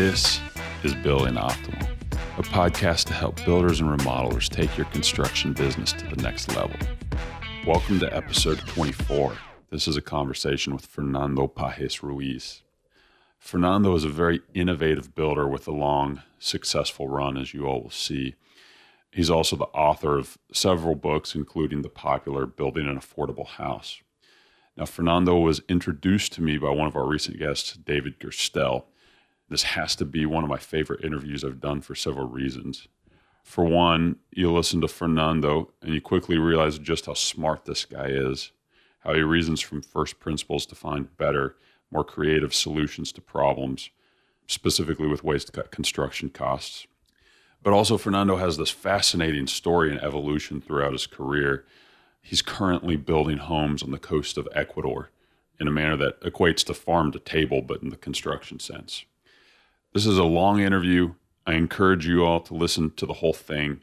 This is Building Optimal, a podcast to help builders and remodelers take your construction business to the next level. Welcome to episode 24. This is a conversation with Fernando Pagés Ruiz. Fernando is a very innovative builder with a long, successful run, as you all will see. He's also the author of several books, including the popular Building an Affordable House. Now, Fernando was introduced to me by one of our recent guests, David Gerstel. This has to be one of my favorite interviews I've done for several reasons. For one, you listen to Fernando and you quickly realize just how smart this guy is, how he reasons from first principles to find better, more creative solutions to problems, specifically with ways to cut construction costs. But also, Fernando has this fascinating story and evolution throughout his career. He's currently building homes on the coast of Ecuador in a manner that equates to farm to table, but in the construction sense. This is a long interview. I encourage you all to listen to the whole thing.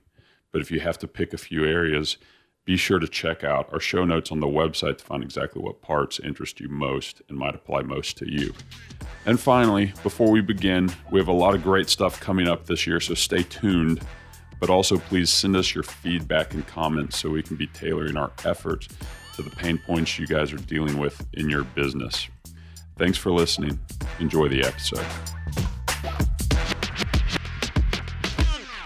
But if you have to pick a few areas, be sure to check out our show notes on the website to find exactly what parts interest you most and might apply most to you. And finally, before we begin, we have a lot of great stuff coming up this year, so stay tuned. But also, please send us your feedback and comments so we can be tailoring our efforts to the pain points you guys are dealing with in your business. Thanks for listening. Enjoy the episode.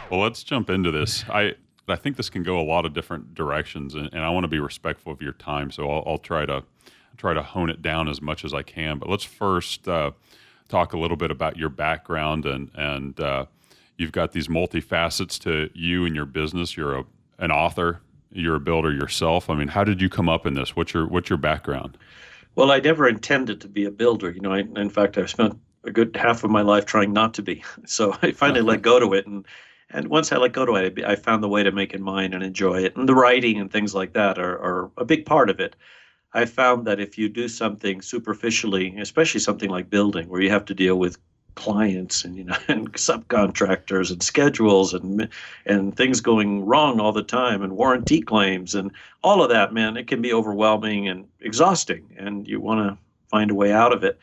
Well, let's jump into this. I I think this can go a lot of different directions, and, and I want to be respectful of your time, so I'll, I'll, try to try to hone it down as much as I can. But let's first uh, talk a little bit about your background, and and uh, you've got these multifacets to you and your business. You're a, an author, you're a builder yourself. I mean, how did you come up in this? What's your what's your background? Well, I never intended to be a builder. You know, I, in fact, I've spent a good half of my life trying not to be. So I finally let go to it and and once I let go to it, I found the way to make it mine and enjoy it. And the writing and things like that are, are a big part of it. I found that if you do something superficially, especially something like building, where you have to deal with clients and you know and subcontractors and schedules and and things going wrong all the time and warranty claims and all of that, man, it can be overwhelming and exhausting, and you want to find a way out of it.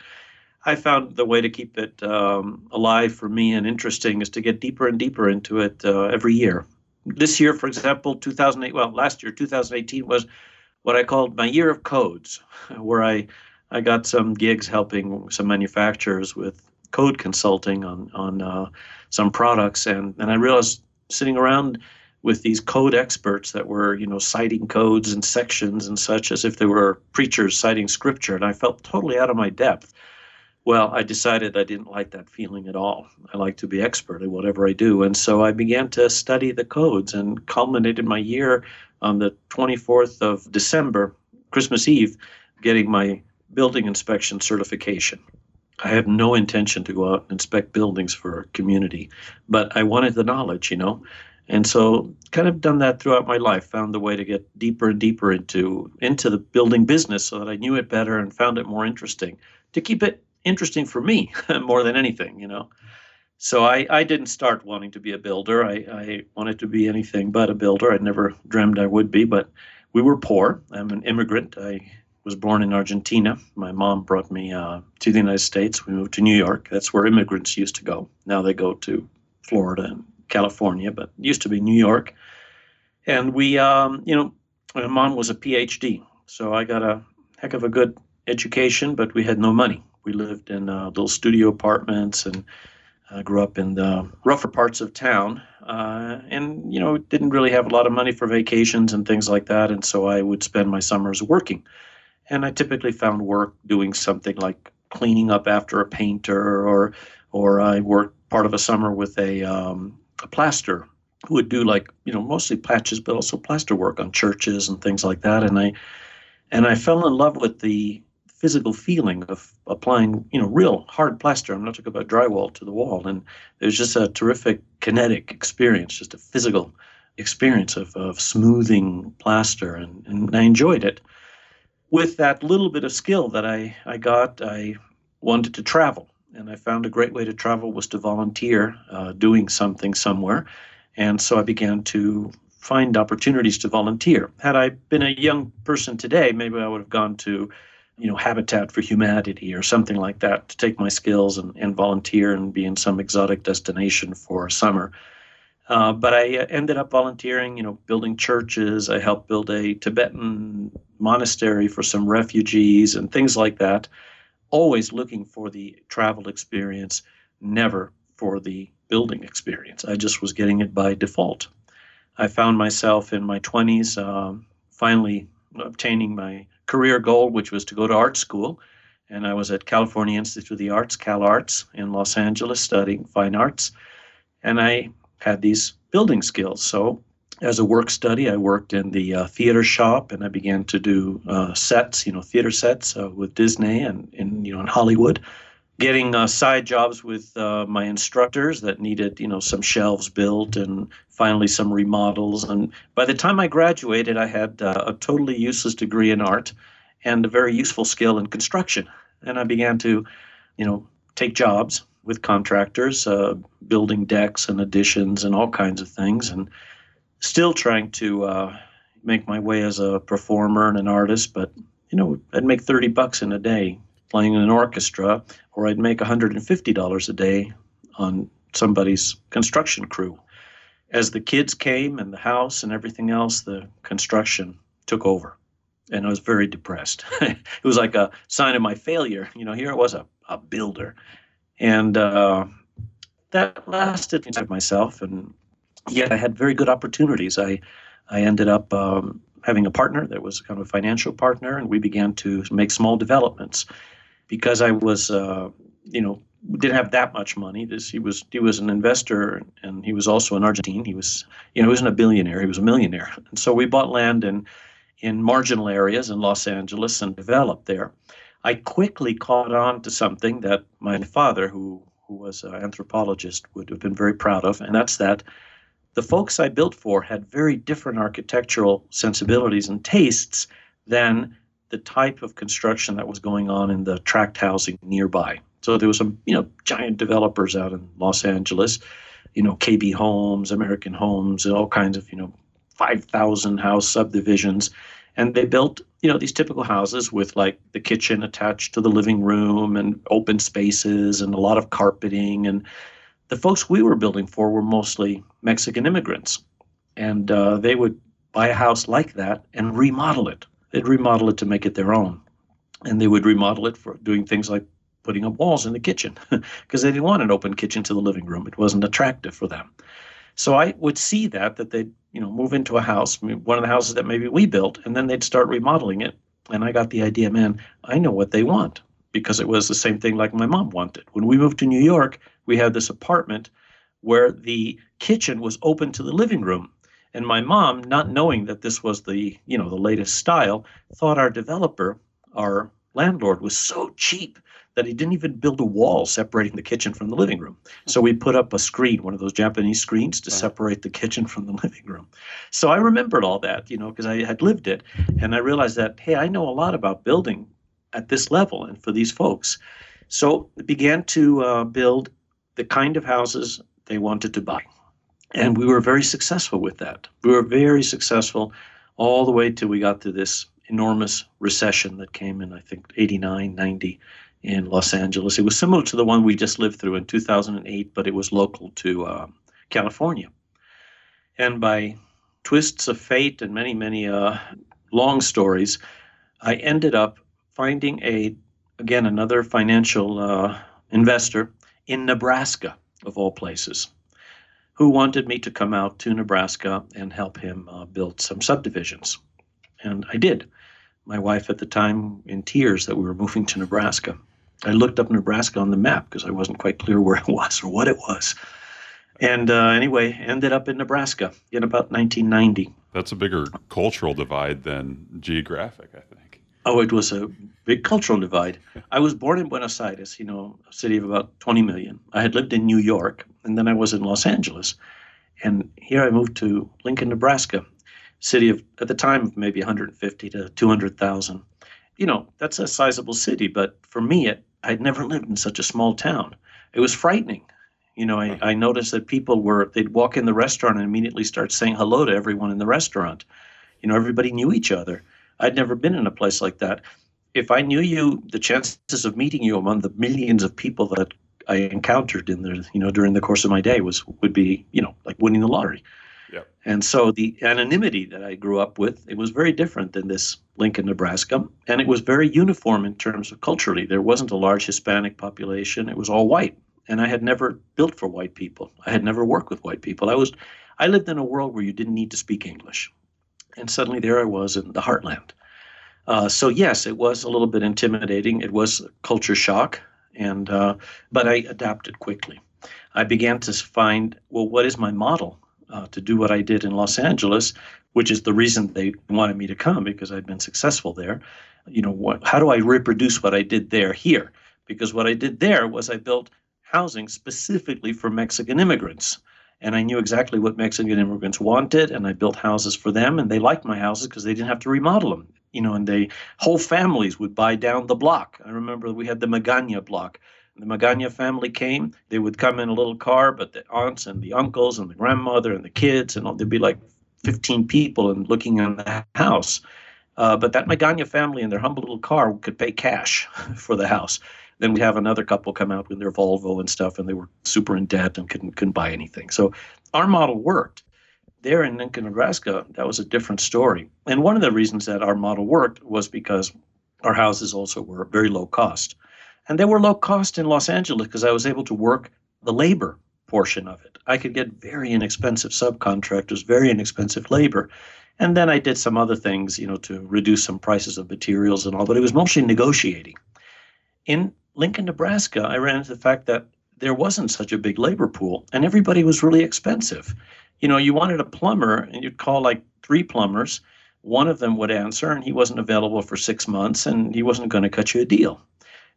I found the way to keep it um, alive for me and interesting is to get deeper and deeper into it uh, every year. This year, for example, 2008, well, last year, 2018 was what I called my year of codes, where I I got some gigs helping some manufacturers with code consulting on on uh, some products, and and I realized sitting around with these code experts that were you know citing codes and sections and such as if they were preachers citing scripture, and I felt totally out of my depth. Well, I decided I didn't like that feeling at all. I like to be expert at whatever I do. And so I began to study the codes and culminated my year on the 24th of December, Christmas Eve, getting my building inspection certification. I have no intention to go out and inspect buildings for a community, but I wanted the knowledge, you know. And so kind of done that throughout my life, found the way to get deeper and deeper into into the building business so that I knew it better and found it more interesting to keep it interesting for me more than anything, you know. So I, I didn't start wanting to be a builder. I, I wanted to be anything but a builder. I'd never dreamed I would be, but we were poor. I'm an immigrant. I was born in Argentina. My mom brought me uh, to the United States. We moved to New York. That's where immigrants used to go. Now they go to Florida and California, but used to be New York. And we, um, you know, my mom was a PhD, so I got a heck of a good education, but we had no money. We lived in uh, little studio apartments and uh, grew up in the rougher parts of town. Uh, and, you know, didn't really have a lot of money for vacations and things like that. And so I would spend my summers working. And I typically found work doing something like cleaning up after a painter or or I worked part of a summer with a, um, a plaster who would do like you know mostly patches but also plaster work on churches and things like that and i and i fell in love with the physical feeling of applying, you know, real hard plaster. I'm not talking about drywall to the wall. And it was just a terrific kinetic experience, just a physical experience of, of smoothing plaster. And, and I enjoyed it. With that little bit of skill that I, I got, I wanted to travel. And I found a great way to travel was to volunteer uh, doing something somewhere. And so I began to find opportunities to volunteer. Had I been a young person today, maybe I would have gone to you know, Habitat for Humanity or something like that to take my skills and, and volunteer and be in some exotic destination for a summer. Uh, but I uh, ended up volunteering, you know, building churches. I helped build a Tibetan monastery for some refugees and things like that. Always looking for the travel experience, never for the building experience. I just was getting it by default. I found myself in my 20s um, finally obtaining my career goal, which was to go to art school. And I was at California Institute of the Arts, Cal Arts, in Los Angeles studying fine arts. And I had these building skills. So, as a work study, I worked in the uh, theater shop and I began to do uh, sets, you know, theater sets uh, with Disney and in, you know, in Hollywood getting uh, side jobs with uh, my instructors that needed you know some shelves built and finally some remodels. And by the time i graduated i had uh, a totally useless degree in art and a very useful skill in construction. And i began to you know take jobs with contractors uh, building decks and additions and all kinds of things and still trying to uh, make my way as a performer and an artist. But you know i'd make 30 bucks in a day playing in an orchestra, or I'd make $150 a day on somebody's construction crew. As the kids came and the house and everything else, the construction took over. And I was very depressed. it was like a sign of my failure. You know, here I was a, a builder. And uh, that lasted inside myself. And yet I had very good opportunities. I, I ended up um, having a partner that was kind of a financial partner, and we began to make small developments because I was, uh, you know, didn't have that much money. This he was he was an investor and he was also an Argentine. He was you know he wasn't a billionaire. He was a millionaire. And so we bought land in in marginal areas in Los Angeles and developed there. I quickly caught on to something that my father, who who was an anthropologist, would have been very proud of, and that's that the folks I built for had very different architectural sensibilities and tastes than the type of construction that was going on in the tract housing nearby. So there was some, you know, giant developers out in Los Angeles, you know, KB Homes, American Homes, all kinds of, you know, 5,000 house subdivisions. And they built, you know, these typical houses with like the kitchen attached to the living room and open spaces and a lot of carpeting. And the folks we were building for were mostly Mexican immigrants. And uh, they would buy a house like that and remodel it they'd remodel it to make it their own. And they would remodel it for doing things like putting up walls in the kitchen because they didn't want an open kitchen to the living room. It wasn't attractive for them. So I would see that that they'd you know move into a house, one of the houses that maybe we built, and then they'd start remodeling it. And I got the idea, man, I know what they want because it was the same thing like my mom wanted. When we moved to New York, we had this apartment where the kitchen was open to the living room. And my mom, not knowing that this was the, you know, the latest style, thought our developer, our landlord, was so cheap that he didn't even build a wall separating the kitchen from the living room. So we put up a screen, one of those Japanese screens, to separate the kitchen from the living room. So I remembered all that, you know, because I had lived it. And I realized that, hey, I know a lot about building at this level and for these folks. So I began to uh, build the kind of houses they wanted to buy. And we were very successful with that. We were very successful all the way till we got to this enormous recession that came in, I think, 89, 90 in Los Angeles. It was similar to the one we just lived through in 2008, but it was local to uh, California. And by twists of fate and many, many uh, long stories, I ended up finding a, again, another financial uh, investor in Nebraska, of all places who wanted me to come out to Nebraska and help him uh, build some subdivisions. And I did. My wife at the time in tears that we were moving to Nebraska. I looked up Nebraska on the map because I wasn't quite clear where it was or what it was. And uh, anyway, ended up in Nebraska in about 1990. That's a bigger cultural divide than geographic, I think. Oh, it was a big cultural divide. I was born in Buenos Aires, you know, a city of about 20 million. I had lived in New York, and then I was in Los Angeles. And here I moved to Lincoln, Nebraska, city of, at the time, maybe 150 to 200,000. You know, that's a sizable city, but for me, it, I'd never lived in such a small town. It was frightening. You know, I, I noticed that people were, they'd walk in the restaurant and immediately start saying hello to everyone in the restaurant. You know, everybody knew each other I'd never been in a place like that. if I knew you, the chances of meeting you among the millions of people that I encountered in the you know during the course of my day was would be you know like winning the lottery. And so the anonymity that I grew up with, it was very different than this Lincoln, Nebraska, and it was very uniform in terms of culturally. There wasn't a large Hispanic population; it was all white, and I had never built for white people. I had never worked with white people. I was, I lived in a world where you didn't need to speak English, and suddenly there I was in the heartland. Uh, so yes, it was a little bit intimidating. It was culture shock and uh, but I adapted quickly. I began to find well, what is my model uh, to do what I did in Los Angeles, which is the reason they wanted me to come because I'd been successful there. You know, what, how do I reproduce what I did there here? Because what I did there was I built housing specifically for Mexican immigrants. And I knew exactly what Mexican immigrants wanted, and I built houses for them, and they liked my houses because they didn't have to remodel them you know, and they whole families would buy down the block. I remember we had the Magana block. The Magana family came. They would come in a little car, but the aunts and the uncles and the grandmother and the kids and all, there'd be like 15 people and looking in the house. Uh, but that Magana family in their humble little car could pay cash for the house. Then we'd have another couple come out with their Volvo and stuff, and they were super in debt and couldn't couldn't buy anything. So our model worked there in Lincoln, Nebraska, that was a different story. And one of the reasons that our model worked was because our houses also were very low cost. And they were low cost in Los Angeles because I was able to work the labor portion of it. I could get very inexpensive subcontractors, very inexpensive labor. And then I did some other things, you know, to reduce some prices of materials and all, but it was mostly negotiating. In Lincoln, Nebraska, I ran into the fact that there wasn't such a big labor pool and everybody was really expensive you know, you wanted a plumber and you'd call like three plumbers. One of them would answer and he wasn't available for six months and he wasn't going to cut you a deal.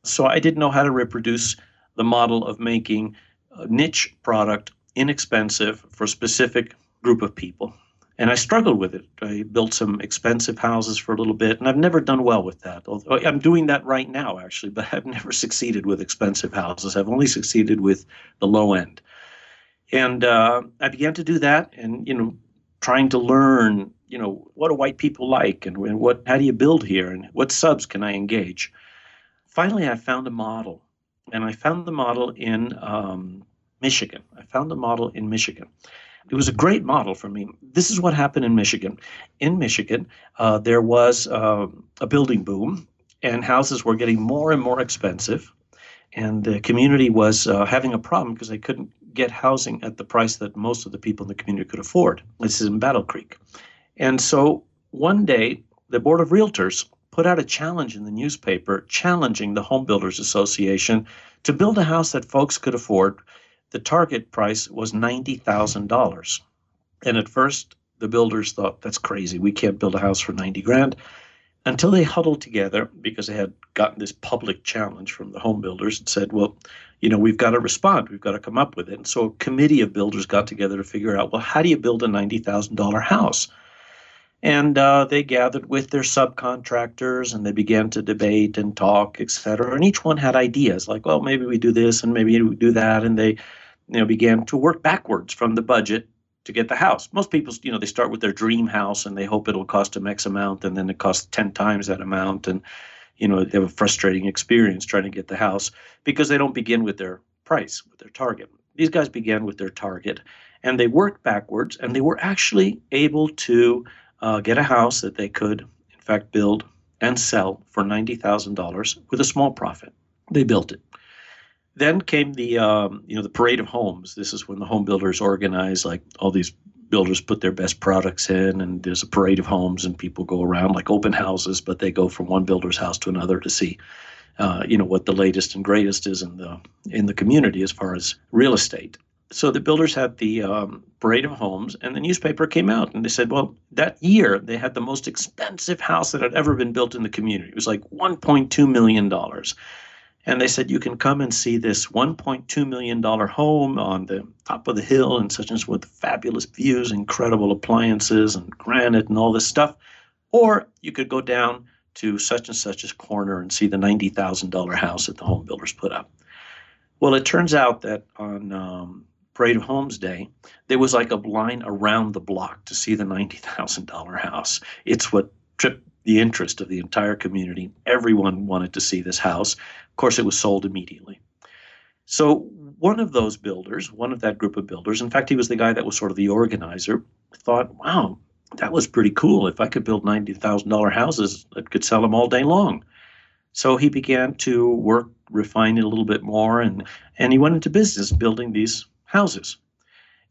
So I didn't know how to reproduce the model of making a niche product inexpensive for a specific group of people. And I struggled with it. I built some expensive houses for a little bit, and I've never done well with that. Although I'm doing that right now, actually, but I've never succeeded with expensive houses. I've only succeeded with the low end. And uh, I began to do that, and you know, trying to learn, you know, what do white people like, and, what, how do you build here, and what subs can I engage? Finally, I found a model, and I found the model in um, Michigan. I found the model in Michigan. It was a great model for me. This is what happened in Michigan. In Michigan, uh, there was uh, a building boom, and houses were getting more and more expensive and the community was uh, having a problem because they couldn't get housing at the price that most of the people in the community could afford. This is in Battle Creek. And so one day, the Board of Realtors put out a challenge in the newspaper challenging the Home Builders Association to build a house that folks could afford. The target price was $90,000. And at first, the builders thought, that's crazy. We can't build a house for 90 grand until they huddled together because they had gotten this public challenge from the home builders and said, well, you know, we've got to respond. We've got to come up with it. And so a committee of builders got together to figure out, well, how do you build a $90,000 house? And uh, they gathered with their subcontractors and they began to debate and talk, et cetera. And each one had ideas like, well, maybe we do this and maybe we do that. And they, you know, began to work backwards from the budget to get the house. Most people, you know, they start with their dream house and they hope it'll cost them X amount and then it costs 10 times that amount. And, you know, they have a frustrating experience trying to get the house because they don't begin with their price, with their target. These guys began with their target and they worked backwards and they were actually able to uh, get a house that they could, in fact, build and sell for $90,000 with a small profit. They built it then came the um, you know the parade of homes. This is when the home builders organize like all these builders put their best products in, and there's a parade of homes, and people go around like open houses, but they go from one builder's house to another to see. Uh, you know what the latest and greatest is in the in the community as far as real estate. So the builders had the um, parade of homes, and the newspaper came out and they said, well, that year they had the most expensive house that had ever been built in the community. It was like 1.2 million dollars. And they said, you can come and see this $1.2 million home on the top of the hill and such and such with fabulous views, incredible appliances and granite and all this stuff. Or you could go down to such and such's corner and see the $90,000 house that the home builders put up. Well, it turns out that on um, Parade of Homes Day, there was like a line around the block to see the $90,000 house. It's what tripped the interest of the entire community. Everyone wanted to see this house. Course, it was sold immediately. So, one of those builders, one of that group of builders, in fact, he was the guy that was sort of the organizer, thought, wow, that was pretty cool. If I could build $90,000 houses, I could sell them all day long. So he began to work, refine it a little bit more, and, and he went into business building these houses.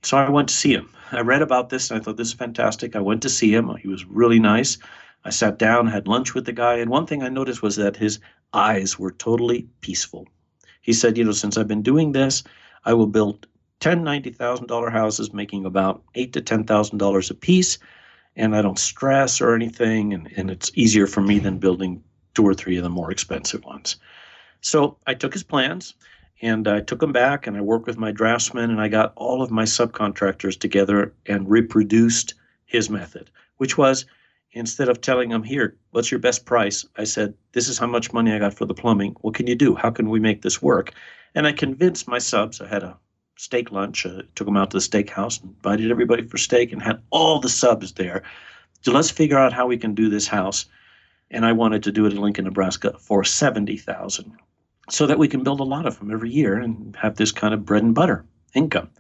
So I went to see him. I read about this and I thought this is fantastic. I went to see him. He was really nice. I sat down, had lunch with the guy, and one thing I noticed was that his eyes were totally peaceful. He said, You know, since I've been doing this, I will build 10 $90,000 houses making about eight to $10,000 a piece, and I don't stress or anything, and, and it's easier for me than building two or three of the more expensive ones. So I took his plans and I took them back and I worked with my draftsmen and I got all of my subcontractors together and reproduced his method, which was instead of telling them, here, what's your best price? I said, this is how much money I got for the plumbing. What can you do? How can we make this work? And I convinced my subs. I had a steak lunch, uh, took them out to the steakhouse, invited everybody for steak, and had all the subs there. So let's figure out how we can do this house. And I wanted to do it in Lincoln, Nebraska for 70000 so that we can build a lot of them every year and have this kind of bread and butter income.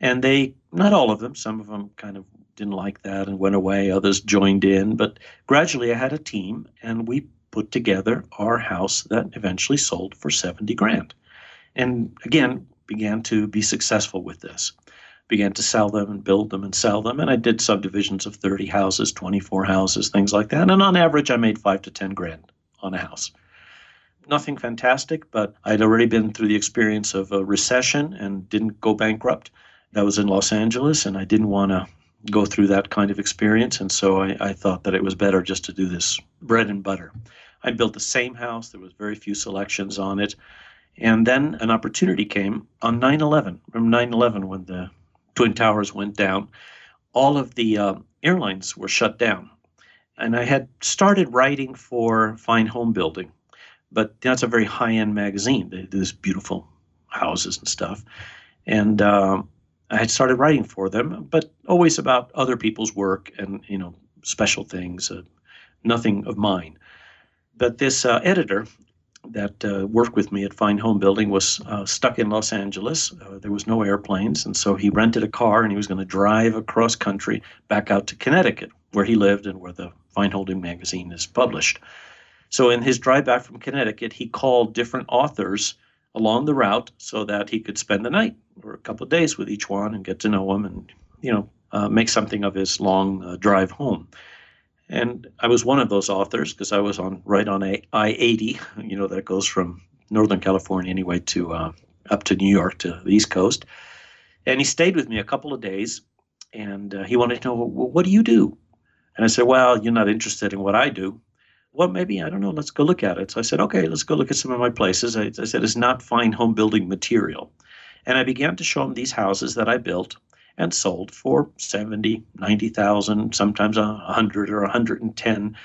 And they, not all of them, some of them kind of didn't like that and went away. Others joined in. But gradually I had a team and we put together our house that eventually sold for 70 grand. And again, began to be successful with this. Began to sell them and build them and sell them. And I did subdivisions of 30 houses, 24 houses, things like that. And on average, I made five to 10 grand on a house. Nothing fantastic, but I'd already been through the experience of a recession and didn't go bankrupt. That was in Los Angeles, and I didn't want to go through that kind of experience. And so I, I, thought that it was better just to do this bread and butter. I built the same house. There was very few selections on it. And then an opportunity came on 9-11. Remember 9-11 when the Twin Towers went down? All of the uh, airlines were shut down. And I had started writing for Fine Home Building. But that's a very high-end magazine. They do this beautiful houses and stuff. And um, I had started writing for them, but always about other people's work and you know special things, uh, nothing of mine. But this uh, editor that uh, worked with me at Fine Home Building was uh, stuck in Los Angeles. Uh, there was no airplanes, and so he rented a car and he was going to drive across country back out to Connecticut, where he lived and where the Fine Homebuilding magazine is published. So in his drive back from Connecticut, he called different authors along the route so that he could spend the night or a couple of days with each one and get to know them and you know uh, make something of his long uh, drive home. And I was one of those authors because I was on right on a I eighty, you know that goes from Northern California anyway to uh, up to New York to the East Coast. And he stayed with me a couple of days, and uh, he wanted to know well, what do you do? And I said, well, you're not interested in what I do well, maybe, I don't know, let's go look at it. So I said, okay, let's go look at some of my places. I, I said, it's not fine home building material. And I began to show him these houses that I built and sold for 70, 90,000, sometimes 100 or 110.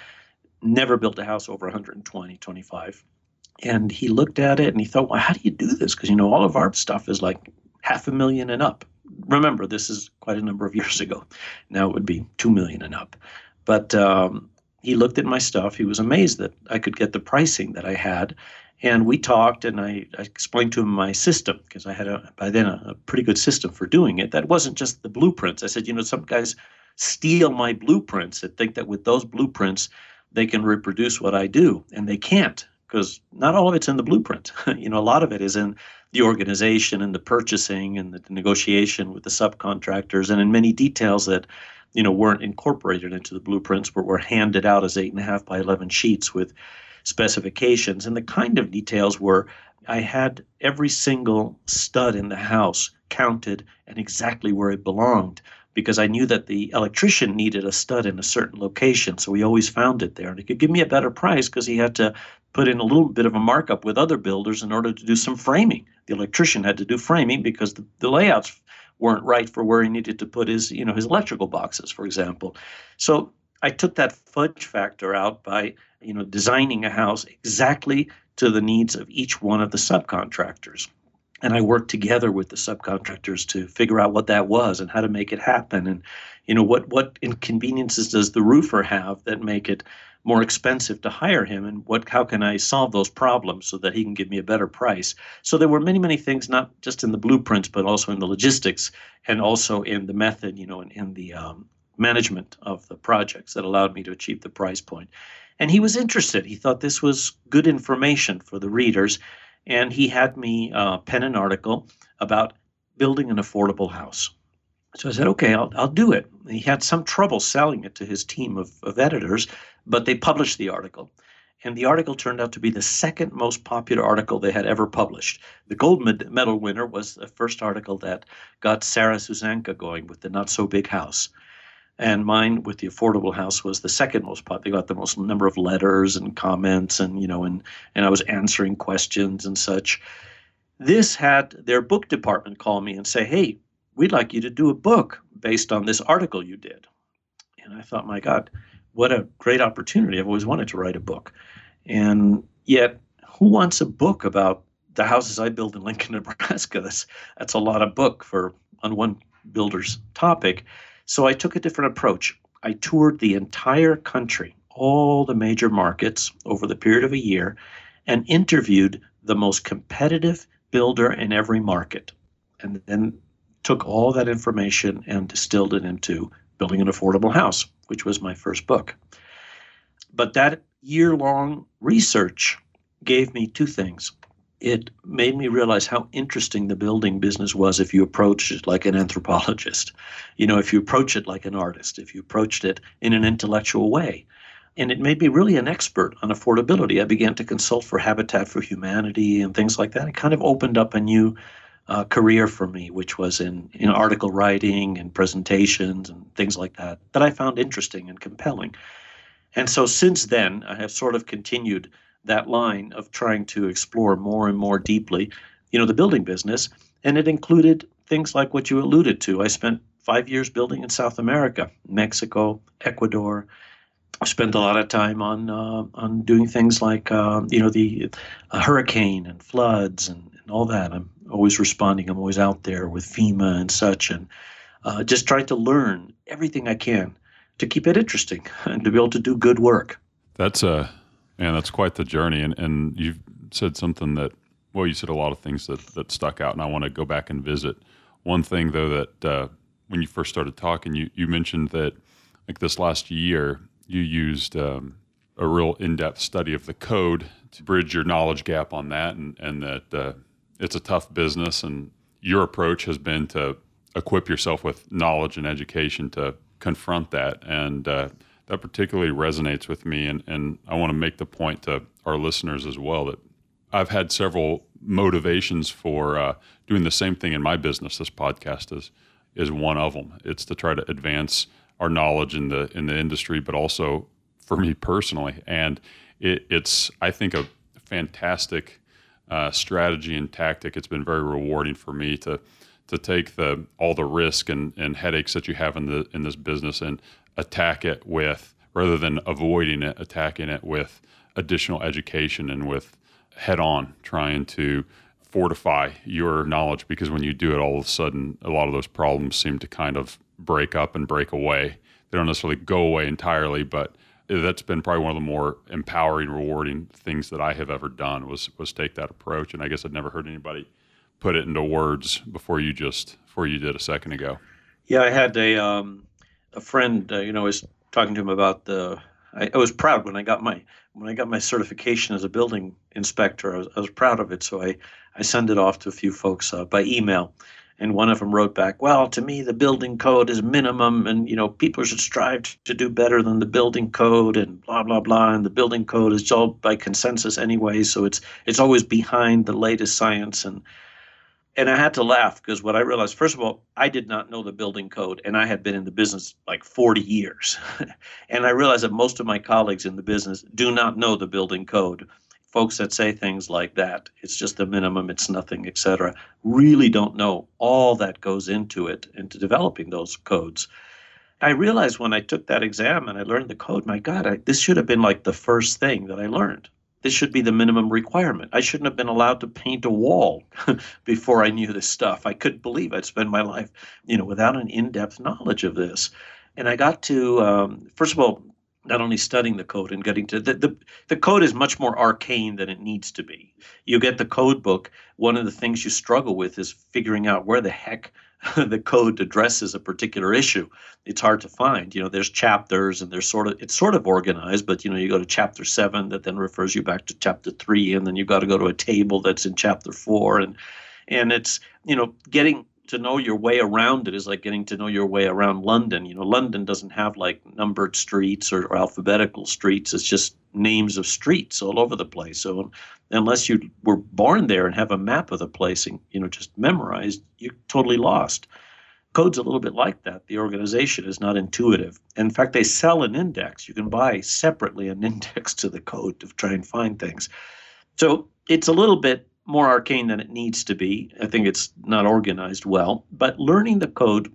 Never built a house over 120, 25. And he looked at it and he thought, well, how do you do this? Because, you know, all of our stuff is like half a million and up. Remember, this is quite a number of years ago. Now it would be 2 million and up. But um, he looked at my stuff. He was amazed that I could get the pricing that I had. And we talked, and I, I explained to him my system because I had a, by then a, a pretty good system for doing it. That wasn't just the blueprints. I said, you know, some guys steal my blueprints and think that with those blueprints they can reproduce what I do, and they can't because not all of it's in the blueprint. you know, a lot of it is in the organization and the purchasing and the negotiation with the subcontractors, and in many details that you know weren't incorporated into the blueprints but were handed out as eight and a half by 11 sheets with specifications and the kind of details were i had every single stud in the house counted and exactly where it belonged because I knew that the electrician needed a stud in a certain location, so he always found it there. And he could give me a better price because he had to put in a little bit of a markup with other builders in order to do some framing. The electrician had to do framing because the, the layouts weren't right for where he needed to put his, you know, his electrical boxes, for example. So I took that fudge factor out by, you know, designing a house exactly to the needs of each one of the subcontractors. And I worked together with the subcontractors to figure out what that was and how to make it happen. And, you know, what what inconveniences does the roofer have that make it more expensive to hire him and what how can I solve those problems so that he can give me a better price. So there were many many things not just in the blueprints but also in the logistics and also in the method, you know, in, in the um, management of the projects that allowed me to achieve the price point. And he was interested. He thought this was good information for the readers and he had me uh, pen an article about building an affordable house. So I said, okay, I'll, I'll do it. He had some trouble selling it to his team of, of editors, but they published the article. And the article turned out to be the second most popular article they had ever published. The gold medal winner was the first article that got Sarah Susanka going with the Not So Big House. And mine with the affordable house was the second most popular. They got the most number of letters and comments, and you know, and and I was answering questions and such. This had their book department call me and say, "Hey, we'd like you to do a book based on this article you did. And I thought, my God, what a great opportunity. I've always wanted to write a book. And yet, who wants a book about the houses I build in Lincoln, Nebraska? That's, that's a lot of book for on one builder's topic. So I took a different approach. I toured the entire country, all the major markets over the period of a year, and interviewed the most competitive builder in every market. And then took all that information and distilled it into Building an Affordable House, which was my first book. But that year long research gave me two things. It made me realize how interesting the building business was if you approached it like an anthropologist. You know, if you approach it like an artist, if you approached it in an intellectual way. And it made me really an expert on affordability. I began to consult for Habitat for Humanity and things like that. It kind of opened up a new uh, career for me, which was in, in article writing and presentations and things like that, that I found interesting and compelling. And so since then, I have sort of continued that line of trying to explore more and more deeply, you know, the building business. And it included things like what you alluded to. I spent five years building in South America, Mexico, Ecuador. Spent a lot of time on uh, on doing things like uh, you know the hurricane and floods and, and all that. I'm always responding. I'm always out there with FEMA and such, and uh, just trying to learn everything I can to keep it interesting and to be able to do good work. That's a uh, man. That's quite the journey, and and you've said something that well, you said a lot of things that that stuck out, and I want to go back and visit. One thing though that uh, when you first started talking, you you mentioned that like this last year you used um, a real in-depth study of the code to bridge your knowledge gap on that, and and that uh, it's a tough business, and your approach has been to equip yourself with knowledge and education to confront that. And uh, that particularly resonates with me. And, and I want to make the point to our listeners as well that I've had several motivations for uh, doing the same thing in my business. This podcast is is one of them. It's to try to advance our knowledge in the in the industry, but also for me personally. And it, it's I think a fantastic uh, strategy and tactic. It's been very rewarding for me to to take the all the risk and, and headaches that you have in the in this business and attack it with rather than avoiding it, attacking it with additional education and with head on trying to fortify your knowledge because when you do it all of a sudden a lot of those problems seem to kind of break up and break away they don't necessarily go away entirely but that's been probably one of the more empowering, rewarding things that I have ever done was was take that approach. And I guess I'd never heard anybody put it into words before you just before you did a second ago. Yeah, I had a um, a friend. Uh, you know, was talking to him about the. I, I, was proud when I got my when I got my certification as a building inspector. I was, I was proud of it, so I I sent it off to a few folks uh, by email, and one of them wrote back, "Well, to me, the building code is minimum, and you know, people should strive to do better than the building code, and blah blah blah. And the building code is all by consensus anyway, so it's it's always behind the latest science." And and I had to laugh because what I realized, first of all, I did not know the building code, and I had been in the business like 40 years, and I realized that most of my colleagues in the business do not know the building code folks that say things like that, it's just the minimum, it's nothing, etc., really don't know all that goes into it, into developing those codes. I realized when I took that exam and I learned the code, my God, I, this should have been like the first thing that I learned. This should be the minimum requirement. I shouldn't have been allowed to paint a wall before I knew this stuff. I couldn't believe I'd spend my life, you know, without an in-depth knowledge of this. And I got to, um, first of all, not only studying the code and getting to the, the the code is much more arcane than it needs to be. You get the code book, one of the things you struggle with is figuring out where the heck the code addresses a particular issue. It's hard to find. You know, there's chapters and there's sort of it's sort of organized, but you know, you go to chapter seven that then refers you back to chapter three, and then you've got to go to a table that's in chapter four, and and it's you know getting to know your way around it is like getting to know your way around London. You know, London doesn't have like numbered streets or, or, alphabetical streets. It's just names of streets all over the place. So unless you were born there and have a map of the place and you know just memorized, you're totally lost. Code's a little bit like that. The organization is not intuitive. In fact, they sell an index. You can buy separately an index to the code to try and find things. So it's a little bit more arcane than it needs to be. I think it's not organized well. But learning the code,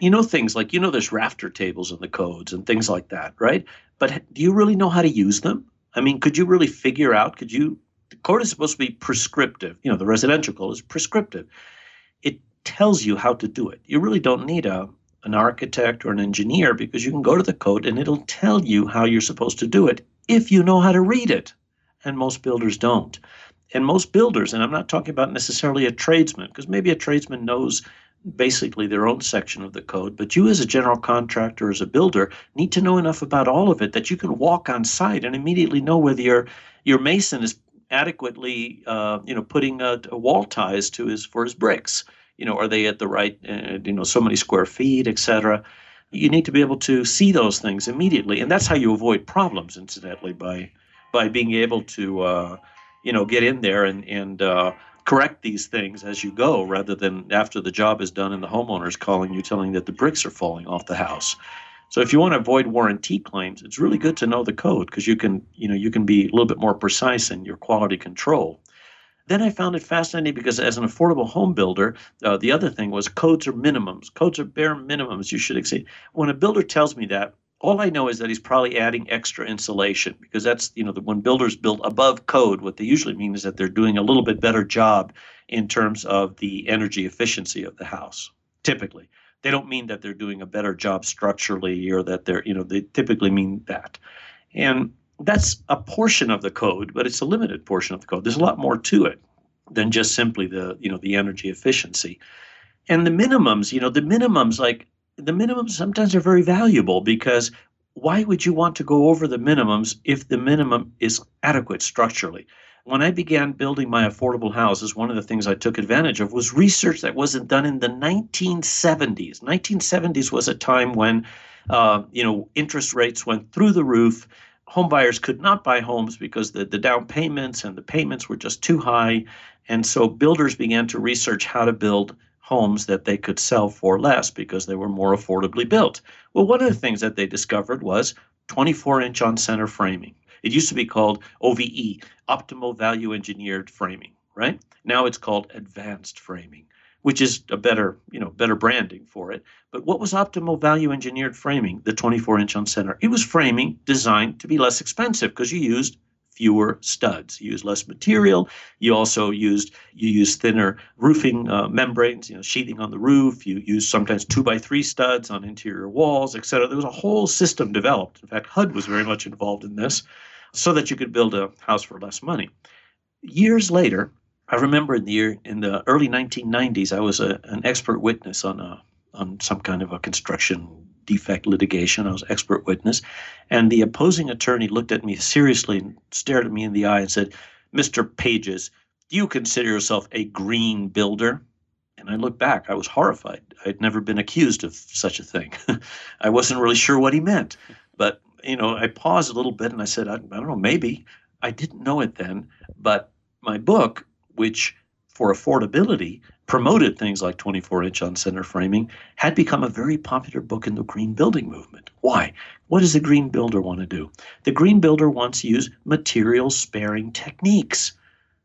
you know, things like, you know, there's rafter tables in the codes and things like that, right? But do you really know how to use them? I mean, could you really figure out, could you, the code is supposed to be prescriptive. You know, the residential code is prescriptive. It tells you how to do it. You really don't need a, an architect or an engineer because you can go to the code and it'll tell you how you're supposed to do it if you know how to read it. And most builders don't and most builders, and I'm not talking about necessarily a tradesman, because maybe a tradesman knows basically their own section of the code, but you as a general contractor, as a builder, need to know enough about all of it that you can walk on site and immediately know whether your your mason is adequately, uh, you know, putting a, a, wall ties to his for his bricks. You know, are they at the right, uh, you know, so many square feet, etc. You need to be able to see those things immediately, and that's how you avoid problems, incidentally, by by being able to. Uh, you know get in there and and uh, correct these things as you go rather than after the job is done and the homeowner's calling you telling that the bricks are falling off the house so if you want to avoid warranty claims it's really good to know the code because you can you know you can be a little bit more precise in your quality control then I found it fascinating because as an affordable home builder, uh, the other thing was codes are minimums. Codes are bare minimums you should exceed. When a builder tells me that, all I know is that he's probably adding extra insulation because that's, you know, when builders build above code, what they usually mean is that they're doing a little bit better job in terms of the energy efficiency of the house, typically. They don't mean that they're doing a better job structurally or that they're, you know, they typically mean that. And that's a portion of the code, but it's a limited portion of the code. There's a lot more to it than just simply the, you know, the energy efficiency. And the minimums, you know, the minimums like the minimums sometimes are very valuable because why would you want to go over the minimums if the minimum is adequate structurally? When I began building my affordable houses, one of the things I took advantage of was research that wasn't done in the 1970s. 1970s was a time when, uh, you know, interest rates went through the roof. Home buyers could not buy homes because the, the down payments and the payments were just too high. And so builders began to research how to build homes that they could sell for less because they were more affordably built. Well, one of the things that they discovered was 24 inch on center framing. It used to be called OVE, optimal value engineered framing, right? Now it's called advanced framing, which is a better, you know, better branding for it. But what was optimal value engineered framing? The 24 inch on center. It was framing designed to be less expensive because you used fewer studs. You use less material. You also used you use thinner roofing uh, membranes, you know, sheathing on the roof. You use sometimes two by three studs on interior walls, etc. There was a whole system developed. In fact, HUD was very much involved in this, so that you could build a house for less money. Years later, I remember in the year in the early 1990s, I was a, an expert witness on a on some kind of a construction defect litigation. I was expert witness. And the opposing attorney looked at me seriously and stared at me in the eye and said, Mr. Pages, do you consider yourself a green builder? And I looked back. I was horrified. I'd never been accused of such a thing. I wasn't really sure what he meant. But, you know, I paused a little bit and I said, I, I don't know, maybe. I didn't know it then. But my book, which for affordability promoted things like 24 inch on center framing, had become a very popular book in the green building movement. Why? What does the green builder want to do? The green builder wants to use material sparing techniques.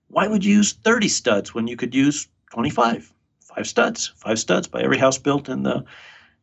Why would you use 30 studs when you could use 25? Five studs, five studs by every house built in the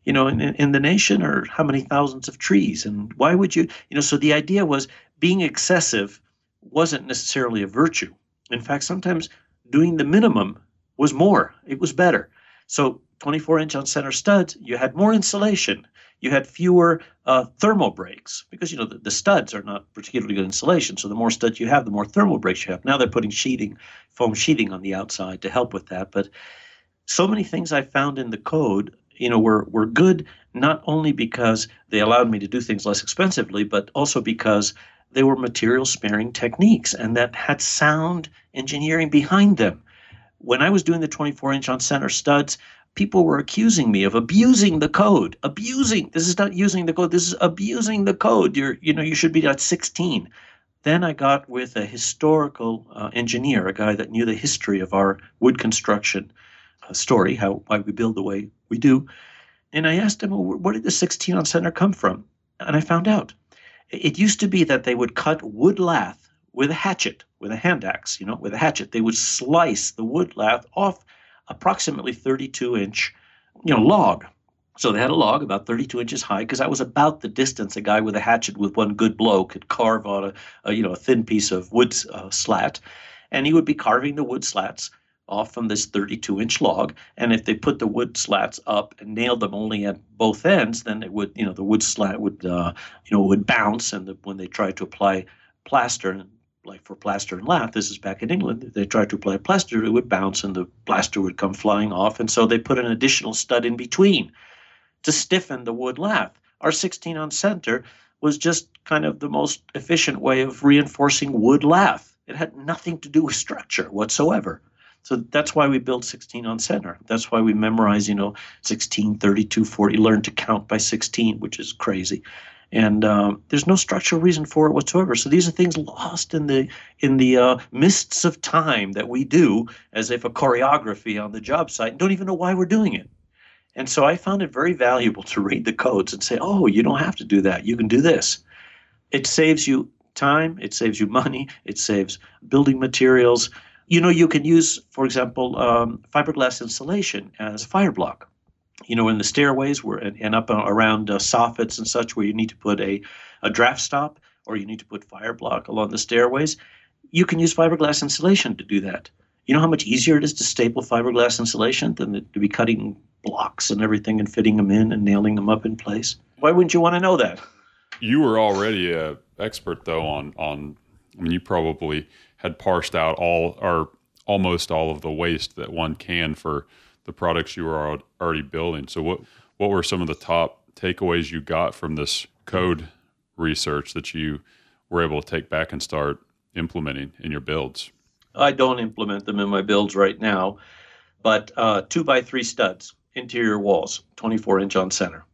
you know in, in the nation or how many thousands of trees and why would you you know so the idea was being excessive wasn't necessarily a virtue in fact sometimes doing the minimum was more, it was better. So 24 inch on center studs, you had more insulation. You had fewer uh, thermal breaks because you know the, the, studs are not particularly good insulation. So the more studs you have, the more thermal breaks you have. Now they're putting sheeting, foam sheeting on the outside to help with that. But so many things I found in the code, you know, were were good not only because they allowed me to do things less expensively, but also because they were material sparing techniques and that had sound engineering behind them. When I was doing the 24 inch on center studs, people were accusing me of abusing the code. Abusing. This is not using the code. This is abusing the code. You're, you know, you should be at 16. Then I got with a historical uh, engineer, a guy that knew the history of our wood construction uh, story, how why we build the way we do. And I asked him, well, where did the 16 on center come from? And I found out. It used to be that they would cut wood lath with a hatchet, with a hand axe, you know, with a hatchet. They would slice the wood lath off approximately 32 inch, you know, log. So they had a log about 32 inches high because that was about the distance a guy with a hatchet with one good blow could carve on a, a you know a thin piece of wood uh, slat, and he would be carving the wood slats off from this 32 inch log. And if they put the wood slats up and nailed them only at both ends, then it would you know the wood slat would uh, you know would bounce, and the, when they tried to apply plaster like for plaster and lath, this is back in England, they tried to apply plaster, it would bounce and the plaster would come flying off. And so they put an additional stud in between to stiffen the wood lath. Our 16 on center was just kind of the most efficient way of reinforcing wood lath. It had nothing to do with structure whatsoever. So that's why we built 16 on center. That's why we memorize, you know, 16, 32, 40, learn to count by 16, which is crazy and um, there's no structural reason for it whatsoever. So these are things lost in the in the uh, mists of time that we do as if a choreography on the job site and don't even know why we're doing it. And so I found it very valuable to read the codes and say, oh, you don't have to do that. You can do this. It saves you time. It saves you money. It saves building materials. You know, you can use, for example, um, fiberglass insulation as a fire block you know, in the stairways where and up around uh, soffits and such, where you need to put a, a draft stop or you need to put fire block along the stairways, you can use fiberglass insulation to do that. You know how much easier it is to staple fiberglass insulation than to be cutting blocks and everything and fitting them in and nailing them up in place. Why wouldn't you want to know that? You were already a expert though on on. I mean, you probably had parsed out all or almost all of the waste that one can for the products you were already building. So what what were some of the top takeaways you got from this code research that you were able to take back and start implementing in your builds? I don't implement them in my builds right now, but uh, two by three studs, interior walls, 24 inch on center.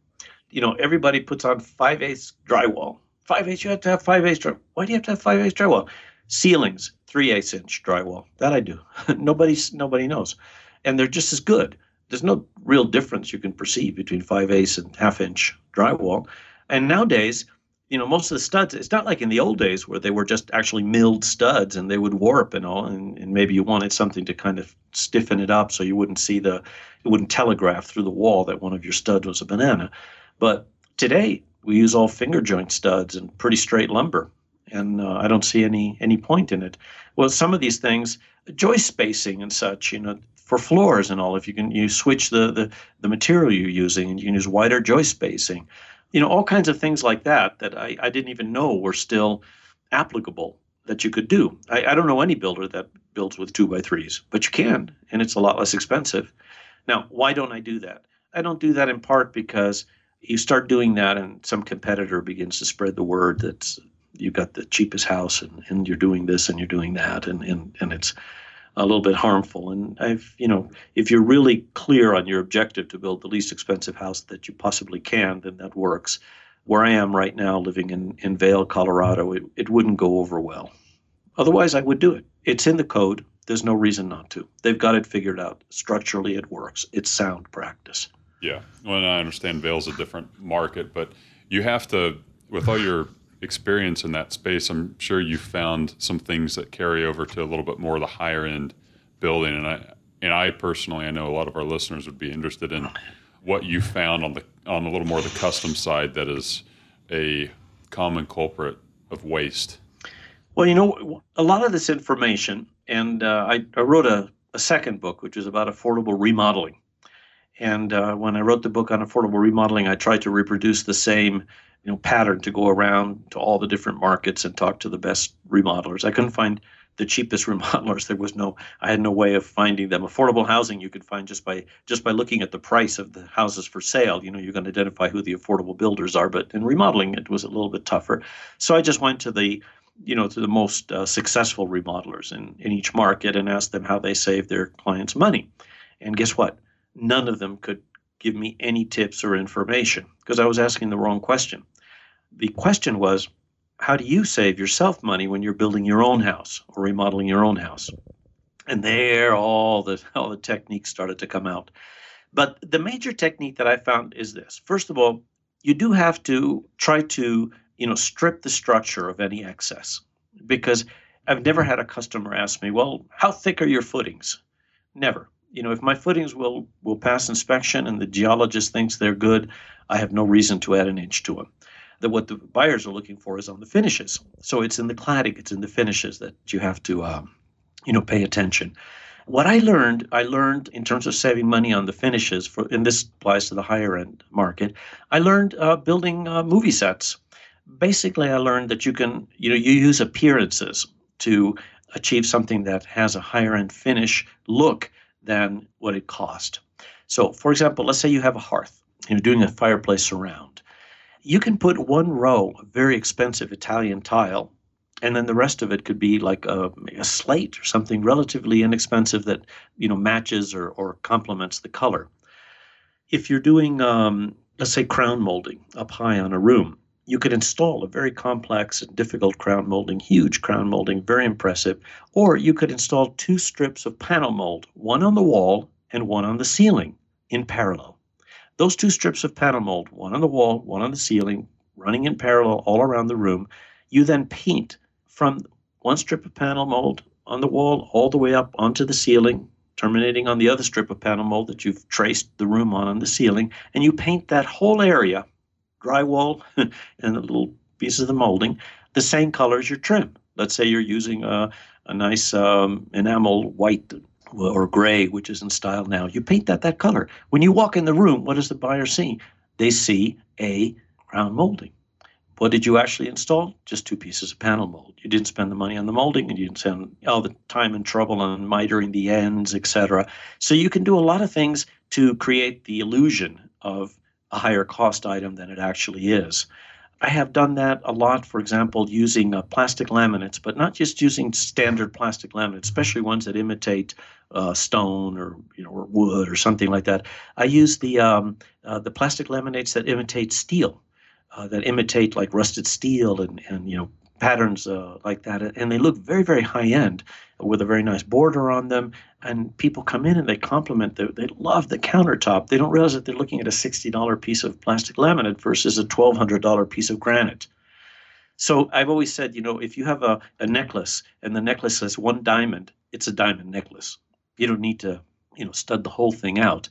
You know, everybody puts on 5 eighths drywall. 5 eighths, you have to have 5 eighths drywall. Why do you have to have 5 eighths drywall? Ceilings, 3 eighths inch drywall. That I do. Nobody's, nobody knows and they're just as good. There's no real difference you can perceive between 5 eighths and half inch drywall. And nowadays, you know, most of the studs, it's not like in the old days where they were just actually milled studs and they would warp and all. And, and maybe you wanted something to kind of stiffen it up so you wouldn't see the, it wouldn't telegraph through the wall that one of your studs was a banana. But today, we use all finger joint studs and pretty straight lumber. And uh, I don't see any any point in it. Well, some of these things, joist spacing and such, you know, for floors and all if you can you switch the, the the material you're using and you can use wider joist spacing. You know all kinds of things like that that i, I didn't even know were still applicable that you could do. I, I don't know any builder that builds with two by threes but you can and it's a lot less expensive. Now why don't i do that? I don't do that in part because you start doing that and some competitor begins to spread the word that you've got the cheapest house and, and you're doing this and you're doing that and, and, and it's a little bit harmful. And I've, you know, if you're really clear on your objective to build the least expensive house that you possibly can, then that works. Where I am right now, living in, in Vail, Colorado, it, it wouldn't go over well. Otherwise, I would do it. It's in the code. There's no reason not to. They've got it figured out. Structurally, it works. It's sound practice. Yeah. Well, I understand Vail's a different market, but you have to, with all your experience in that space, I'm sure you found some things that carry over to a little bit more of the higher end building. And I and I personally, I know a lot of our listeners would be interested in what you found on the on a little more of the custom side that is a common culprit of waste. Well, you know, a lot of this information, and uh, I, I wrote a, a second book, which is about affordable remodeling. And uh, when I wrote the book on affordable remodeling, I tried to reproduce the same you know pattern to go around to all the different markets and talk to the best remodelers. I couldn't find the cheapest remodelers. There was no, I had no way of finding them. Affordable housing you could find just by just by looking at the price of the houses for sale. You know, you can identify who the affordable builders are. But in remodeling, it was a little bit tougher. So I just went to the, you know, to the most uh, successful remodelers in in each market and asked them how they save their clients money. And guess what? None of them could give me any tips or information because I was asking the wrong question. The question was, how do you save yourself money when you're building your own house or remodeling your own house? And there all the all the techniques started to come out. But the major technique that I found is this. First of all, you do have to try to, you know, strip the structure of any excess. Because I've never had a customer ask me, "Well, how thick are your footings?" Never. You know, if my footings will will pass inspection and the geologist thinks they're good, I have no reason to add an inch to them that what the buyers are looking for is on the finishes. So it's in the cladding, it's in the finishes that you have to, um, you know, pay attention. What I learned, I learned in terms of saving money on the finishes, for, and this applies to the higher end market. I learned uh, building uh, movie sets. Basically, I learned that you can, you know, you use appearances to achieve something that has a higher end finish look than what it cost. So, for example, let's say you have a hearth, you're doing a fireplace surround you can put one row of very expensive Italian tile, and then the rest of it could be like a, a slate or something relatively inexpensive that you know matches or, or complements the color. If you're doing, um, let's say, crown molding up high on a room, you could install a very complex and difficult crown molding, huge crown molding, very impressive, or you could install two strips of panel mold, one on the wall and one on the ceiling in parallel. Those two strips of panel mold, one on the wall, one on the ceiling, running in parallel all around the room, you then paint from one strip of panel mold on the wall all the way up onto the ceiling, terminating on the other strip of panel mold that you've traced the room on on the ceiling, and you paint that whole area, drywall and the little pieces of the molding, the same color as your trim. Let's say you're using a, a nice um, enamel white or gray, which is in style now. You paint that that color. When you walk in the room, what does the buyer see? They see a crown molding. What did you actually install? Just two pieces of panel mold. You didn't spend the money on the molding, and you didn't spend all the time and trouble on mitering the ends, etc. So you can do a lot of things to create the illusion of a higher cost item than it actually is. I have done that a lot, for example, using uh, plastic laminates, but not just using standard plastic laminates, especially ones that imitate uh, stone or you know or wood or something like that. I use the um, uh, the plastic laminates that imitate steel, uh, that imitate like rusted steel and and you know patterns uh, like that, and they look very very high end with a very nice border on them. And people come in and they compliment. They, they love the countertop. They don't realize that they're looking at a sixty dollar piece of plastic laminate versus a twelve hundred dollar piece of granite. So I've always said, you know, if you have a, a necklace and the necklace has one diamond, it's a diamond necklace. You don't need to, you know, stud the whole thing out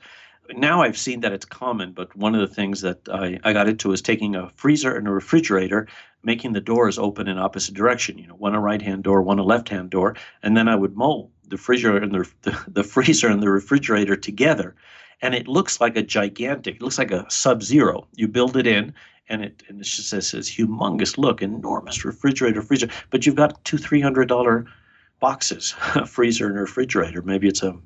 now I've seen that it's common, but one of the things that I, I got into is taking a freezer and a refrigerator, making the doors open in opposite direction. You know, one a right hand door, one a left hand door, and then I would mold the freezer and the, the, the freezer and the refrigerator together, and it looks like a gigantic. It looks like a Sub Zero. You build it in, and it and it's just this, this humongous look, enormous refrigerator, freezer. But you've got two three hundred dollar boxes, a freezer and refrigerator. Maybe it's a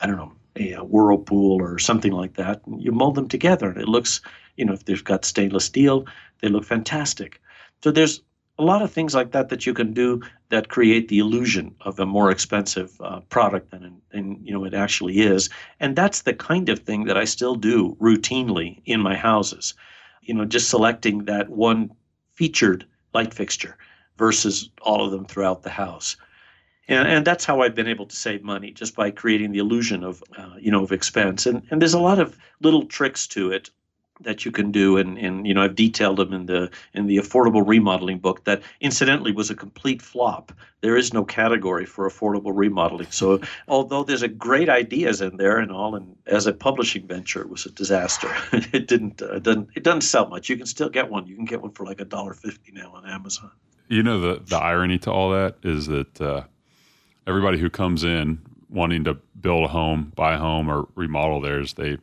I don't know a, a, whirlpool or something like that. And you mold them together, and it looks, you know, if they've got stainless steel, they look fantastic. So there's a lot of things like that that you can do that create the illusion of a more expensive uh, product than, than you know it actually is. And that's the kind of thing that I still do routinely in my houses. You know, just selecting that one featured light fixture versus all of them throughout the house and, and that's how I've been able to save money just by creating the illusion of uh, you know of expense. And and there's a lot of little tricks to it that you can do and, and you know I've detailed them in the in the affordable remodeling book that incidentally was a complete flop. There is no category for affordable remodeling. So although there's a great ideas in there and all and as a publishing venture it was a disaster. it didn't uh, doesn't it doesn't sell much. You can still get one. You can get one for like a dollar fifty now on Amazon. You know the the irony to all that is that uh, everybody who comes in wanting to build a home, buy a home, or remodel theirs, they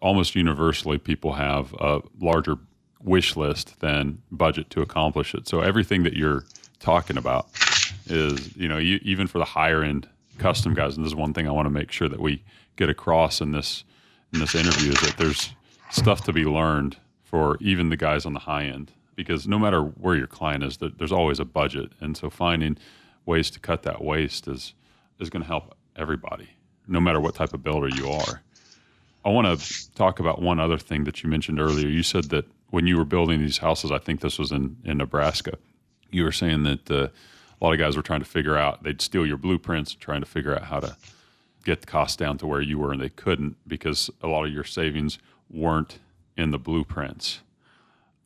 almost universally people have a larger wish list than budget to accomplish it. So everything that you're talking about is, you know, you, even for the higher end custom guys, and this is one thing I want to make sure that we get across in this in this interview is that there's stuff to be learned for even the guys on the high end because no matter where your client is, there's always a budget, and so finding ways to cut that waste is is going to help everybody, no matter what type of builder you are. I want to talk about one other thing that you mentioned earlier. You said that when you were building these houses, I think this was in, in Nebraska, you were saying that uh, a lot of guys were trying to figure out, they'd steal your blueprints, trying to figure out how to get the cost down to where you were, and they couldn't because a lot of your savings weren't in the blueprints.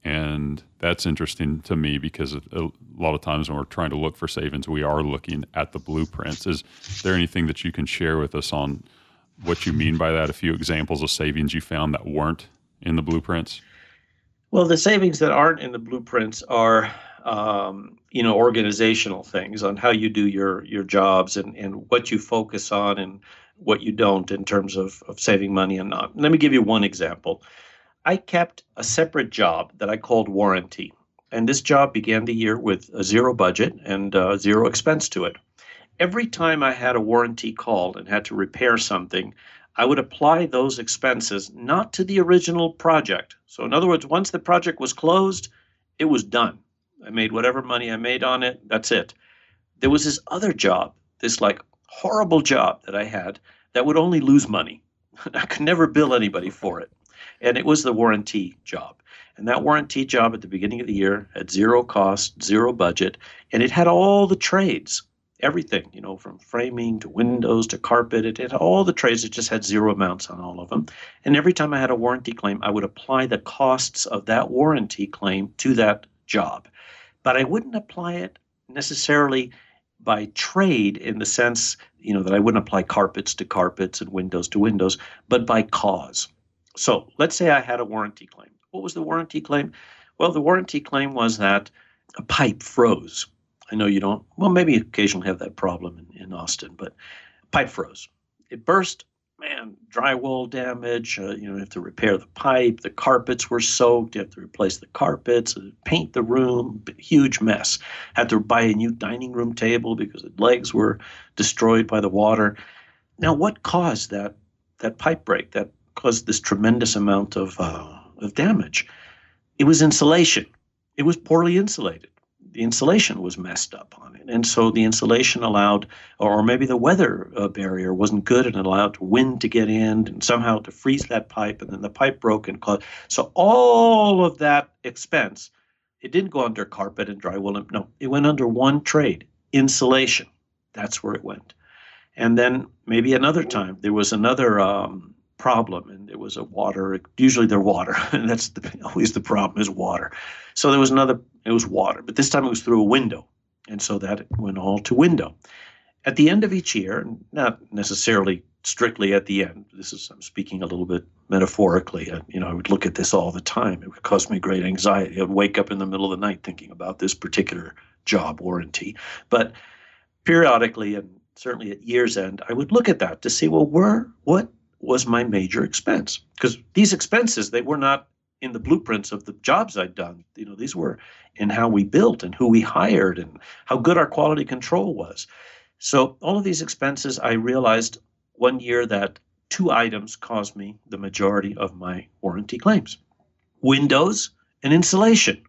And that's interesting to me because a lot of times when we're trying to look for savings, we are looking at the blueprints. Is there anything that you can share with us on what you mean by that? A few examples of savings you found that weren't in the blueprints? Well, the savings that aren't in the blueprints are, um, you know, organizational things on how you do your your jobs and, and what you focus on and what you don't in terms of, of saving money and not. Let me give you one example. I kept a separate job that I called warranty. And this job began the year with a zero budget and uh, zero expense to it. Every time I had a warranty call and had to repair something, I would apply those expenses not to the original project. So, in other words, once the project was closed, it was done. I made whatever money I made on it. That's it. There was this other job, this like horrible job that I had that would only lose money. I could never bill anybody for it and it was the warranty job. And that warranty job at the beginning of the year had zero cost, zero budget, and it had all the trades, everything, you know, from framing to windows to carpet. It had all the trades. It just had zero amounts on all of them. And every time I had a warranty claim, I would apply the costs of that warranty claim to that job. But I wouldn't apply it necessarily by trade in the sense, you know, that I wouldn't apply carpets to carpets and windows to windows, but by cause. So let's say I had a warranty claim. What was the warranty claim? Well, the warranty claim was that a pipe froze. I know you don't, well, maybe occasionally have that problem in, in Austin, but pipe froze. It burst, man, drywall damage. Uh, you know, you have to repair the pipe. The carpets were soaked. You have to replace the carpets, uh, paint the room. Huge mess. Had to buy a new dining room table because the legs were destroyed by the water. Now, what caused that that pipe break, that caused this tremendous amount of, uh, of damage. It was insulation. It was poorly insulated. The insulation was messed up on it. And so the insulation allowed, or maybe the weather uh, barrier wasn't good and it allowed wind to get in and somehow to freeze that pipe. And then the pipe broke and caused. So all of that expense, it didn't go under carpet and drywall. No, it went under one trade insulation. That's where it went. And then maybe another time there was another um, problem and it was a water usually they're water and that's the, always the problem is water. So there was another it was water but this time it was through a window and so that went all to window. At the end of each year not necessarily strictly at the end this is i'm speaking a little bit metaphorically uh, you know i would look at this all the time it would cause me great anxiety i'd wake up in the middle of the night thinking about this particular job warranty but periodically and certainly at year's end i would look at that to see well where what was my major expense because these expenses they were not in the blueprints of the jobs I'd done. You know, these were in how we built and who we hired and how good our quality control was. So all of these expenses, I realized one year that two items caused me the majority of my warranty claims: windows and insulation.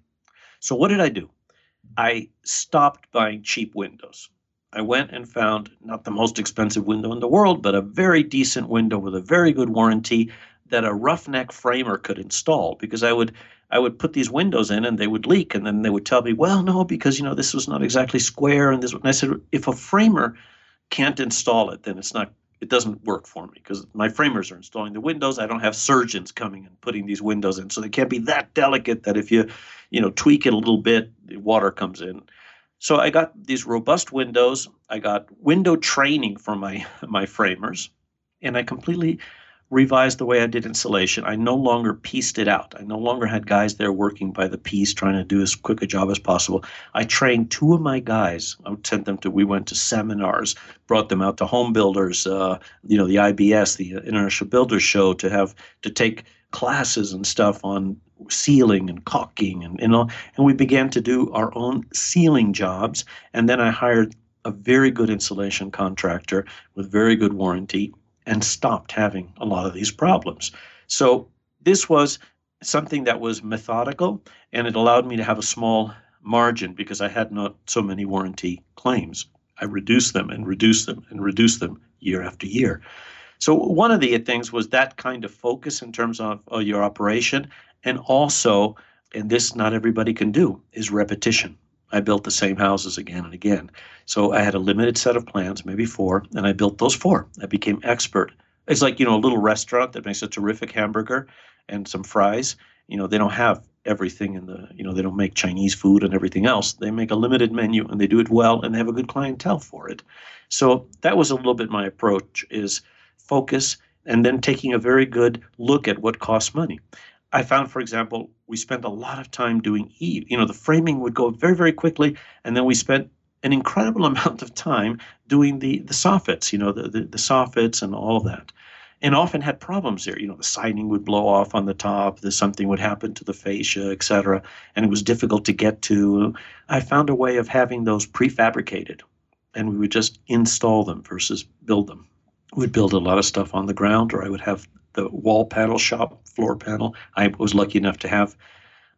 So what did I do? I stopped buying cheap windows. I went and found not the most expensive window in the world, but a very decent window with a very good warranty that a roughneck framer could install because I would I would put these windows in and they would leak and then they would tell me, well, no, because you know this was not exactly square and this and I said if a framer can't install it, then it's not it doesn't work for me because my framers are installing the windows. I don't have surgeons coming and putting these windows in, so they can't be that delicate that if you, you know, tweak it a little bit, the water comes in. So I got these robust windows. I got window training for my my framers, and I completely revised the way I did insulation. I no longer pieced it out. I no longer had guys there working by the piece trying to do as quick a job as possible. I trained two of my guys. I sent them to, we went to seminars, brought them out to home builders, uh, you know, the IBS, the International Builders Show, to have to take classes and stuff on sealing and caulking and you know and we began to do our own sealing jobs and then I hired a very good insulation contractor with very good warranty and stopped having a lot of these problems. So this was something that was methodical and it allowed me to have a small margin because I had not so many warranty claims. I reduced them and reduced them and reduced them year after year. So one of the things was that kind of focus in terms of, of your operation and also and this not everybody can do is repetition. I built the same houses again and again. So I had a limited set of plans, maybe four, and I built those four. I became expert. It's like, you know, a little restaurant that makes a terrific hamburger and some fries. You know, they don't have everything in the, you know, they don't make Chinese food and everything else. They make a limited menu and they do it well and they have a good clientele for it. So that was a little bit my approach is focus and then taking a very good look at what costs money. I found, for example, we spent a lot of time doing E. You know, the framing would go very, very quickly, and then we spent an incredible amount of time doing the the soffits. You know, the the, the soffits and all of that, and often had problems there. You know, the siding would blow off on the top. The something would happen to the fascia, etc., and it was difficult to get to. I found a way of having those prefabricated, and we would just install them versus build them. We'd build a lot of stuff on the ground, or I would have the wall panel shop floor panel. I was lucky enough to have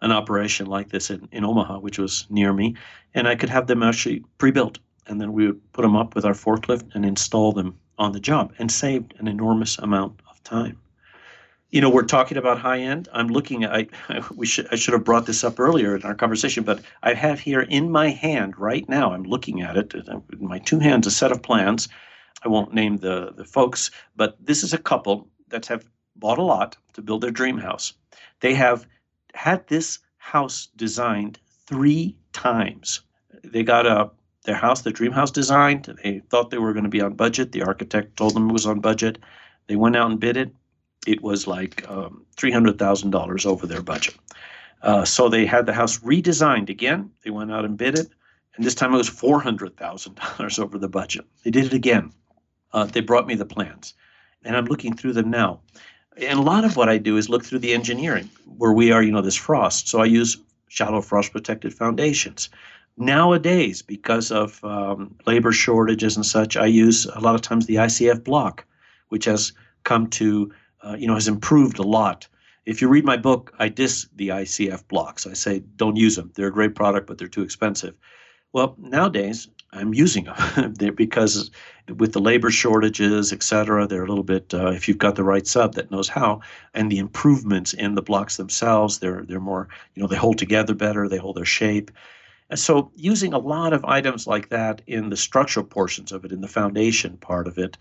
an operation like this in, in Omaha, which was near me, and I could have them actually pre-built, and then we would put them up with our forklift and install them on the job, and saved an enormous amount of time. You know, we're talking about high end. I'm looking at. I, we should. I should have brought this up earlier in our conversation, but I have here in my hand right now. I'm looking at it. In my two hands, a set of plans. I won't name the the folks, but this is a couple that have bought a lot to build their dream house. They have had this house designed three times. They got a their house, their dream house designed. They thought they were going to be on budget. The architect told them it was on budget. They went out and bid it. It was like um, three hundred thousand dollars over their budget. Uh, so they had the house redesigned again. They went out and bid it, and this time it was four hundred thousand dollars over the budget. They did it again. Uh, they brought me the plans, and I'm looking through them now and a lot of what I do is look through the engineering where we are, you know, this frost. So I use shallow frost protected foundations. Nowadays, because of um, labor shortages and such, I use a lot of times the ICF block, which has come to, uh, you know, has improved a lot. If you read my book, I diss the ICF blocks. I say don't use them. They're a great product, but they're too expensive. Well, nowadays I'm using them because with the labor shortages, et cetera, they're a little bit. Uh, if you've got the right sub that knows how, and the improvements in the blocks themselves, they're they're more. You know, they hold together better. They hold their shape. And so, using a lot of items like that in the structural portions of it, in the foundation part of it,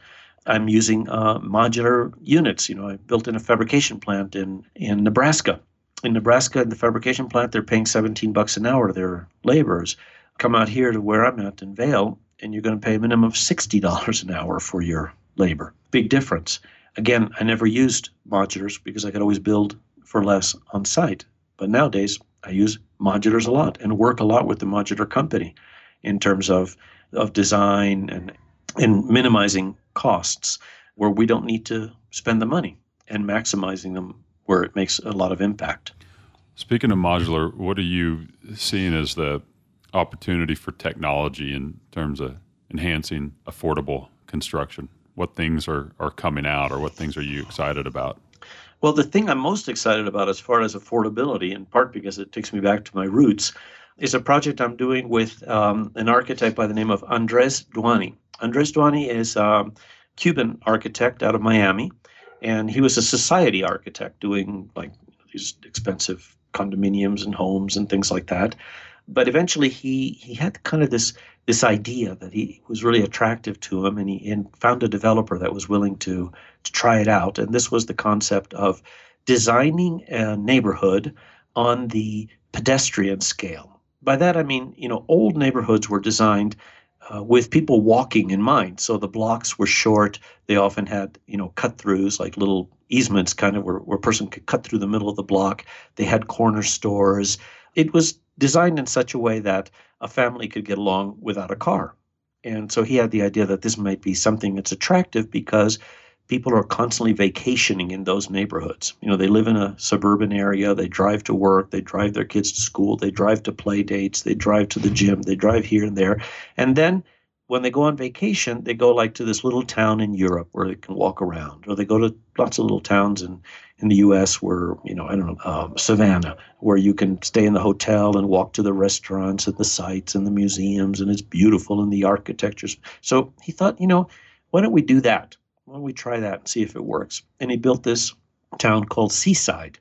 I'm using uh, modular units. You know, I built in a fabrication plant in in Nebraska. In Nebraska, in the fabrication plant, they're paying 17 bucks an hour to their laborers come out here to where I'm at in Vail, and you're going to pay a minimum of $60 an hour for your labor. Big difference. Again, I never used modulars because I could always build for less on site. But nowadays, I use modulars a lot and work a lot with the modular company in terms of, of design and, and minimizing costs where we don't need to spend the money and maximizing them where it makes a lot of impact. Speaking of modular, what are you seeing as the opportunity for technology in terms of enhancing affordable construction? What things are, are coming out or what things are you excited about? Well, the thing I'm most excited about as far as affordability, in part because it takes me back to my roots, is a project I'm doing with um, an architect by the name of Andres Duany. Andres Duany is a Cuban architect out of Miami, and he was a society architect doing like these expensive condominiums and homes and things like that but eventually he he had kind of this this idea that he was really attractive to him and he and found a developer that was willing to to try it out and this was the concept of designing a neighborhood on the pedestrian scale by that i mean you know old neighborhoods were designed uh, with people walking in mind so the blocks were short they often had you know cut throughs like little easements, kind of where, where a person could cut through the middle of the block. They had corner stores. It was designed in such a way that a family could get along without a car. And so he had the idea that this might be something that's attractive because people are constantly vacationing in those neighborhoods. You know, they live in a suburban area, they drive to work, they drive their kids to school, they drive to play dates, they drive to the gym, they drive here and there. And then when they go on vacation, they go like to this little town in Europe where they can walk around, or they go to lots of little towns in, in the U.S. where you know I don't know um, Savannah, where you can stay in the hotel and walk to the restaurants and the sites and the museums, and it's beautiful and the architectures. So he thought, you know, why don't we do that? Why don't we try that and see if it works? And he built this town called Seaside.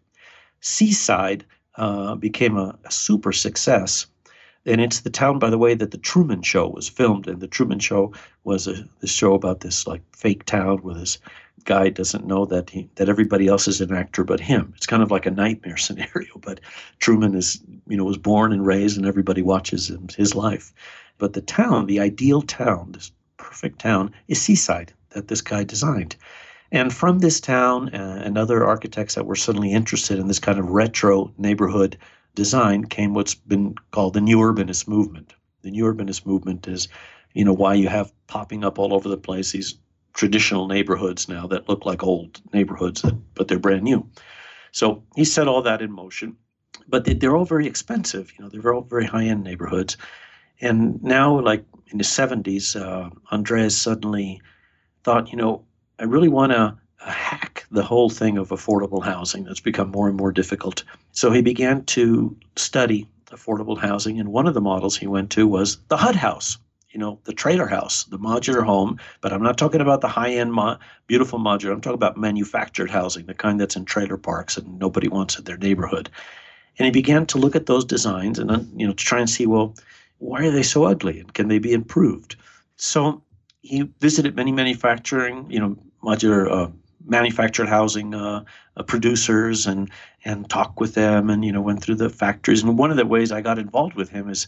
Seaside uh, became a, a super success and it's the town, by the way, that the Truman Show was filmed. And the Truman Show was a this show about this like fake town where this guy doesn't know that he that everybody else is an actor but him. It's kind of like a nightmare scenario. But Truman is you know was born and raised, and everybody watches him, his life. But the town, the ideal town, this perfect town, is Seaside that this guy designed. And from this town uh, and other architects that were suddenly interested in this kind of retro neighborhood design came what's been called the new urbanist movement. The new urbanist movement is, you know, why you have popping up all over the place these traditional neighborhoods now that look like old neighborhoods, that, but they're brand new. So he set all that in motion, but they, they're all very expensive. You know, they're all very high-end neighborhoods. And now, like in the 70s, uh, Andres suddenly thought, you know, I really want to hack the whole thing of affordable housing that's become more and more difficult. So he began to study affordable housing, and one of the models he went to was the HUD house. You know, the trailer house, the modular home, but I'm not talking about the high-end, mo- beautiful modular. I'm talking about manufactured housing, the kind that's in trailer parks and nobody wants in their neighborhood. And he began to look at those designs and you know, to try and see, well, why are they so ugly and can they be improved? So he visited many manufacturing, you know, modular uh, manufactured housing uh, uh, producers and and talk with them and you know went through the factories. And one of the ways I got involved with him is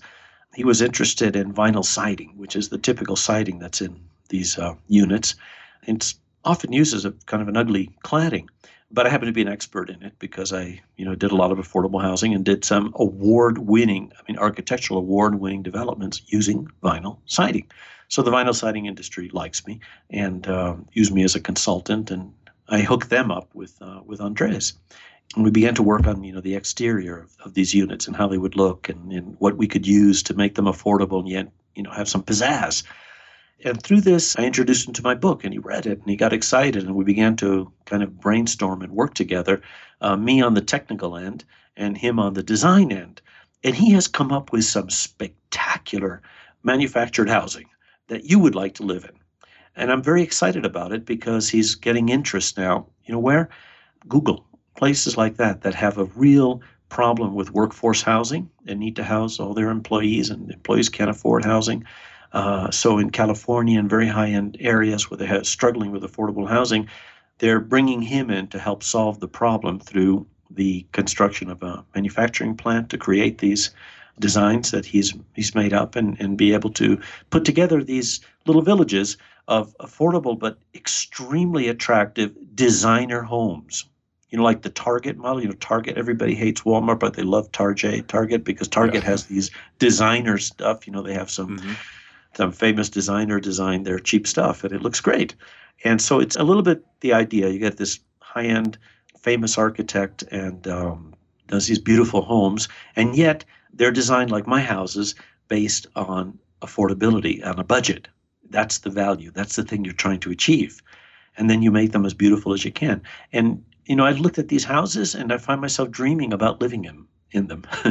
he was interested in vinyl siding which is the typical siding that's in these uh, units. It's often used as a kind of an ugly cladding but I happen to be an expert in it because I you know did a lot of affordable housing and did some award winning I mean architectural award winning developments using vinyl siding. So the vinyl siding industry likes me and uh, use me as a consultant and I hooked them up with uh, with Andres, and we began to work on you know the exterior of, of these units and how they would look and, and what we could use to make them affordable and yet you know have some pizzazz. And through this, I introduced him to my book, and he read it, and he got excited, and we began to kind of brainstorm and work together. Uh, me on the technical end, and him on the design end. And he has come up with some spectacular manufactured housing that you would like to live in. And I'm very excited about it because he's getting interest now. You know where? Google, places like that that have a real problem with workforce housing and need to house all their employees, and employees can't afford housing. Uh, so in California and very high-end areas where they are struggling with affordable housing, they're bringing him in to help solve the problem through the construction of a manufacturing plant to create these designs that he's he's made up and, and be able to put together these little villages of affordable but extremely attractive designer homes. You know, like the Target model. You know, Target. Everybody hates Walmart, but they love Target. Target because Target yeah. has these designer stuff. You know, they have some mm-hmm. some famous designer design their cheap stuff, and it looks great. And so it's a little bit the idea. You get this high end, famous architect and um, does these beautiful homes, and yet they're designed like my houses, based on affordability and a budget. That's the value. That's the thing you're trying to achieve. And then you make them as beautiful as you can. And, you know, I've looked at these houses and I find myself dreaming about living in, in them.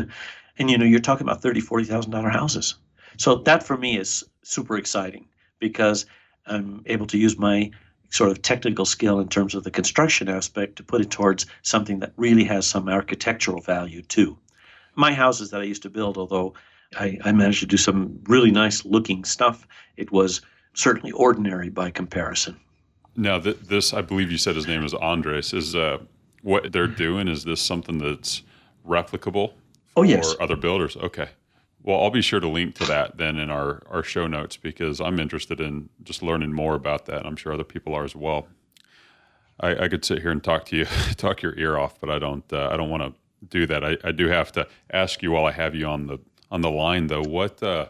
and, you know, you're talking about thirty, forty thousand dollar houses. So that for me is super exciting because I'm able to use my sort of technical skill in terms of the construction aspect to put it towards something that really has some architectural value too. My houses that I used to build, although I, I managed to do some really nice looking stuff. It was certainly ordinary by comparison. Now, th- this, I believe you said his name is Andres. Is uh, what they're doing, is this something that's replicable for oh, yes. other builders? Okay. Well, I'll be sure to link to that then in our, our show notes because I'm interested in just learning more about that. I'm sure other people are as well. I, I, could sit here and talk to you, talk your ear off, but I don't. Uh, I don't want to do that. I, I, do have to ask you while I have you on the on the line, though. What uh,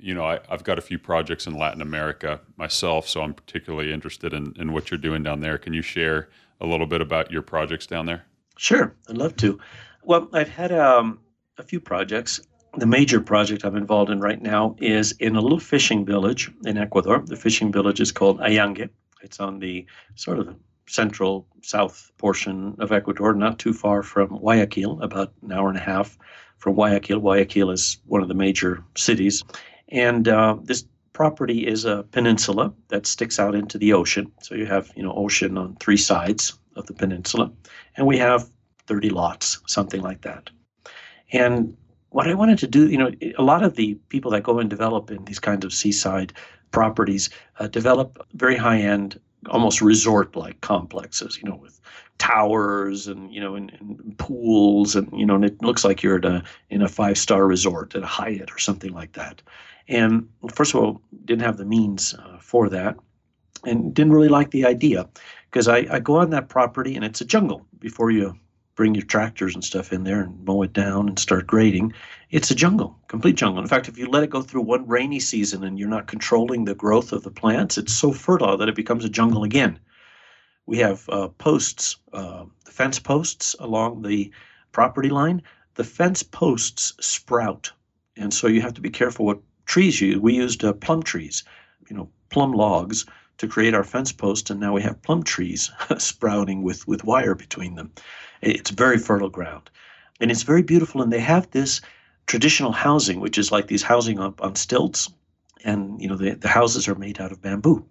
you know, I, have got a few projects in Latin America myself, so I'm particularly interested in, in what you're doing down there. Can you share a little bit about your projects down there? Sure, I'd love to. Well, I've had um, a few projects. The major project I'm involved in right now is in a little fishing village in Ecuador. The fishing village is called Ayangue. It's on the sort of central south portion of Ecuador, not too far from Guayaquil, about an hour and a half from Guayaquil. Guayaquil is one of the major cities. And uh, this property is a peninsula that sticks out into the ocean. So you have, you know, ocean on three sides of the peninsula. And we have 30 lots, something like that. And what I wanted to do, you know, a lot of the people that go and develop in these kinds of seaside properties uh, develop very high end, almost resort like complexes, you know, with towers and you know and, and, pools and you know and it looks like you're at a in a five star resort at a Hyatt or something like that. And first of all, didn't have the means uh, for that, and didn't really like the idea because I, I go on that property and it's a jungle before you bring your tractors and stuff in there and mow it down and start grading. It's a jungle, complete jungle. In fact, if you let it go through one rainy season and you're not controlling the growth of the plants, it's so fertile that it becomes a jungle again. We have uh, posts, uh, fence posts along the property line. The fence posts sprout, and so you have to be careful what trees you. We used uh, plum trees, you know, plum logs to create our fence post, and now we have plum trees sprouting with with wire between them. It's very fertile ground, and it's very beautiful. And they have this traditional housing, which is like these housing on, on stilts, and you know the, the houses are made out of bamboo,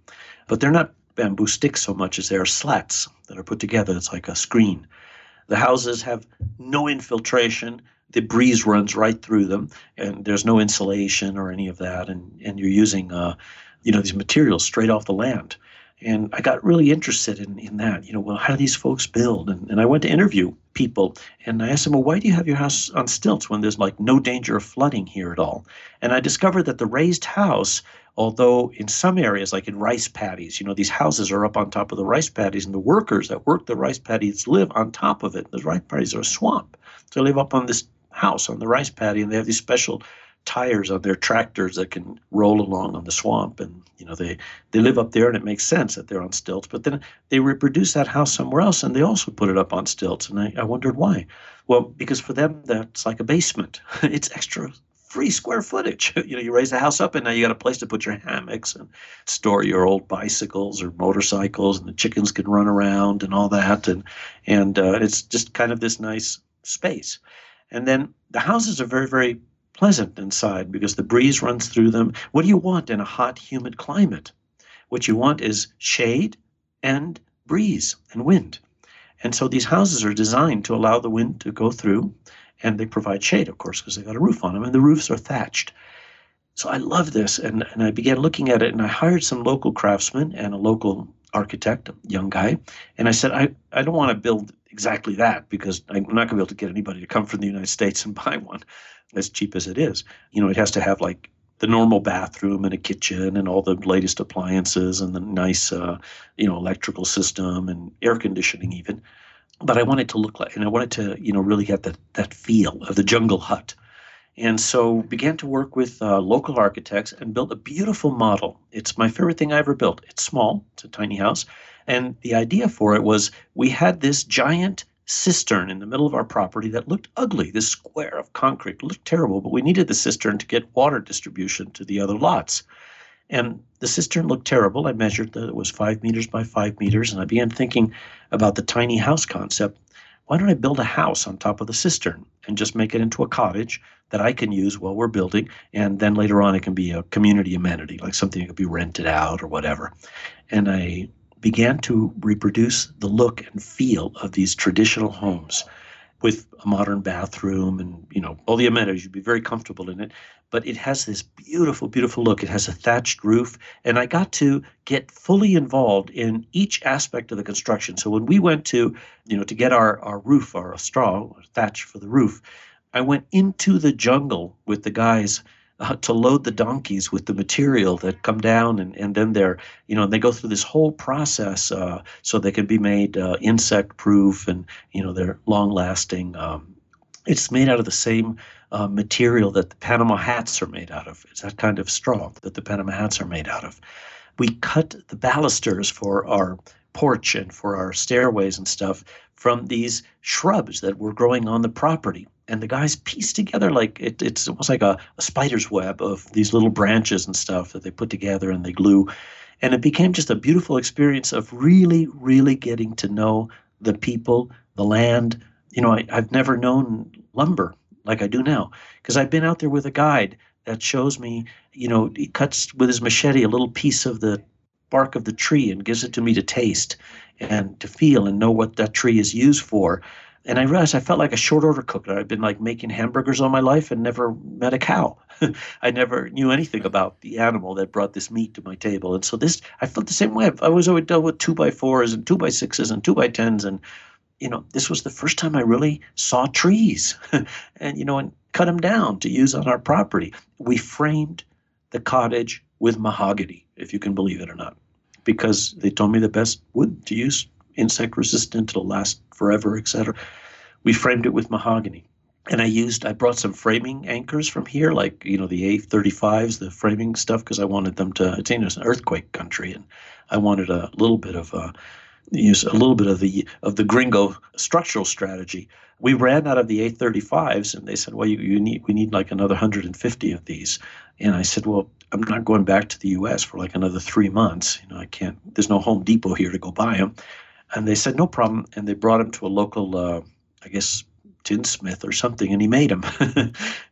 but they're not bamboo sticks so much as they are slats that are put together. It's like a screen. The houses have no infiltration. The breeze runs right through them, and there's no insulation or any of that. And and you're using, uh, you know, these materials straight off the land. And I got really interested in, in that. You know, well, how do these folks build? And, and I went to interview people and I asked them, well, why do you have your house on stilts when there's like no danger of flooding here at all? And I discovered that the raised house, although in some areas, like in rice paddies, you know, these houses are up on top of the rice paddies and the workers that work the rice paddies live on top of it. The rice paddies are a swamp. So they live up on this house on the rice paddy and they have these special tires on their tractors that can roll along on the swamp. And you know they they live up there and it makes sense that they're on stilts but then they reproduce that house somewhere else and they also put it up on stilts. And I, I wondered why. Well because for them that's like a basement. It's extra free square footage. You know you raise the house up and now you got a place to put your hammocks and store your old bicycles or motorcycles and the chickens can run around and all that. And and uh, it's just kind of this nice space. And then the houses are very very pleasant inside because the breeze runs through them. What do you want in a hot, humid climate? What you want is shade and breeze and wind. And so these houses are designed to allow the wind to go through, and they provide shade, of course, because they've got a roof on them, and the roofs are thatched. So I love this, and, and I began looking at it, and I hired some local craftsmen and a local architect, young guy, and I said, I, I don't want to build exactly that because I'm not going to be able to get anybody to come from the United States and buy one as cheap as it is. You know, it has to have like the normal bathroom and a kitchen and all the latest appliances and the nice, uh, you know, electrical system and air conditioning even. But I wanted to look like, and I wanted to, you know, really get that that feel of the jungle hut. And so began to work with uh, local architects and built a beautiful model. It's my favorite thing I ever built. It's small. It's a tiny house. And the idea for it was we had this giant cistern in the middle of our property that looked ugly. This square of concrete looked terrible, but we needed the cistern to get water distribution to the other lots. And the cistern looked terrible. I measured that it was five meters by five meters, and I began thinking about the tiny house concept. Why don't I build a house on top of the cistern and just make it into a cottage that I can use while we're building? And then later on, it can be a community amenity, like something that could be rented out or whatever. And I began to reproduce the look and feel of these traditional homes with a modern bathroom and you know all the amenities you'd be very comfortable in it but it has this beautiful beautiful look it has a thatched roof and i got to get fully involved in each aspect of the construction so when we went to you know to get our, our roof our straw thatch for the roof i went into the jungle with the guys uh, to load the donkeys with the material that come down and, and then they're you know they go through this whole process uh, so they can be made uh, insect proof and you know they're long lasting um, it's made out of the same uh, material that the panama hats are made out of. It's that kind of straw that the panama hats are made out of. We cut the balusters for our porch and for our stairways and stuff from these shrubs that were growing on the property and the guys pieced together like it, it's almost like a, a, spider's web of these little branches and stuff that they put together and they glue. And it became just a beautiful experience of really really getting to know the people the land. You know I, i've never known lumber like i do now because i've been out there with a guide that shows me you know he cuts with his machete a little piece of the bark of the tree and gives it to me to taste and to feel and know what that tree is used for and I realized I felt like a short order cook. I'd been like making hamburgers all my life and never met a cow. I never knew anything about the animal that brought this meat to my table. And so this, I felt the same way. I was always dealt with two by fours and two by sixes and two by tens. And, you know, this was the first time I really saw trees and, you know, and cut them down to use on our property. We framed the cottage with mahogany, if you can believe it or not, because they told me the best wood to use insect resistant, it'll last forever, etc. We framed it with mahogany. And I used, I brought some framing anchors from here, like, you know, the A35s, the framing stuff, because I wanted them to, it's, you an earthquake country. And I wanted a little bit of, uh, use a little bit of the of the gringo structural strategy. We ran out of the A35s, and they said, "Well, you, you need we need like another 150 of these." And I said, "Well, I'm not going back to the U.S. for like another three months. You know, I can't. There's no Home Depot here to go buy them." And they said, no problem. And they brought him to a local, uh, I guess, tinsmith or something, and he made them.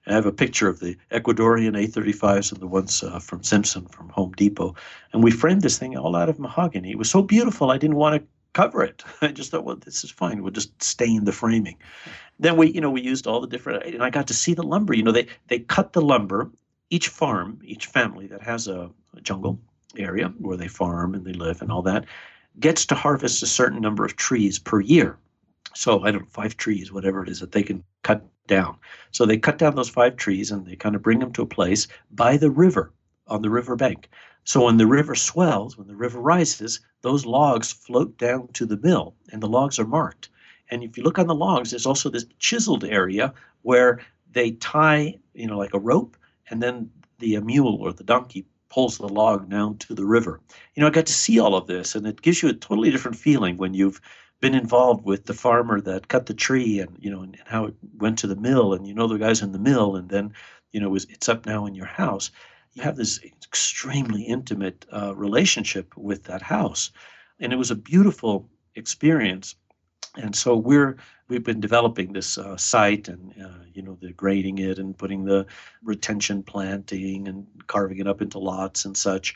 I have a picture of the Ecuadorian A35s and the ones uh, from Simpson from Home Depot. And we framed this thing all out of mahogany. It was so beautiful, I didn't want to cover it. I just thought, well, this is fine. We'll just stain the framing. Then we, you know, we used all the different, and I got to see the lumber. You know, they they cut the lumber. Each farm, each family that has a, a jungle area where they farm and they live and all that, gets to harvest a certain number of trees per year. So I don't know, five trees, whatever it is that they can cut down. So they cut down those five trees and they kind of bring them to a place by the river, on the river bank. So when the river swells, when the river rises, those logs float down to the mill and the logs are marked. And if you look on the logs, there's also this chiseled area where they tie, you know, like a rope, and then the mule or the donkey pulls the log down to the river. You know, I got to see all of this, and it gives you a totally different feeling when you've been involved with the farmer that cut the tree and you know and, and how it went to the mill and you know the guys in the mill and then you know it's up now in your house. You have this extremely intimate uh, relationship with that house. And it was a beautiful experience and so we're we've been developing this uh, site and uh, you know the grading it and putting the retention planting and carving it up into lots and such.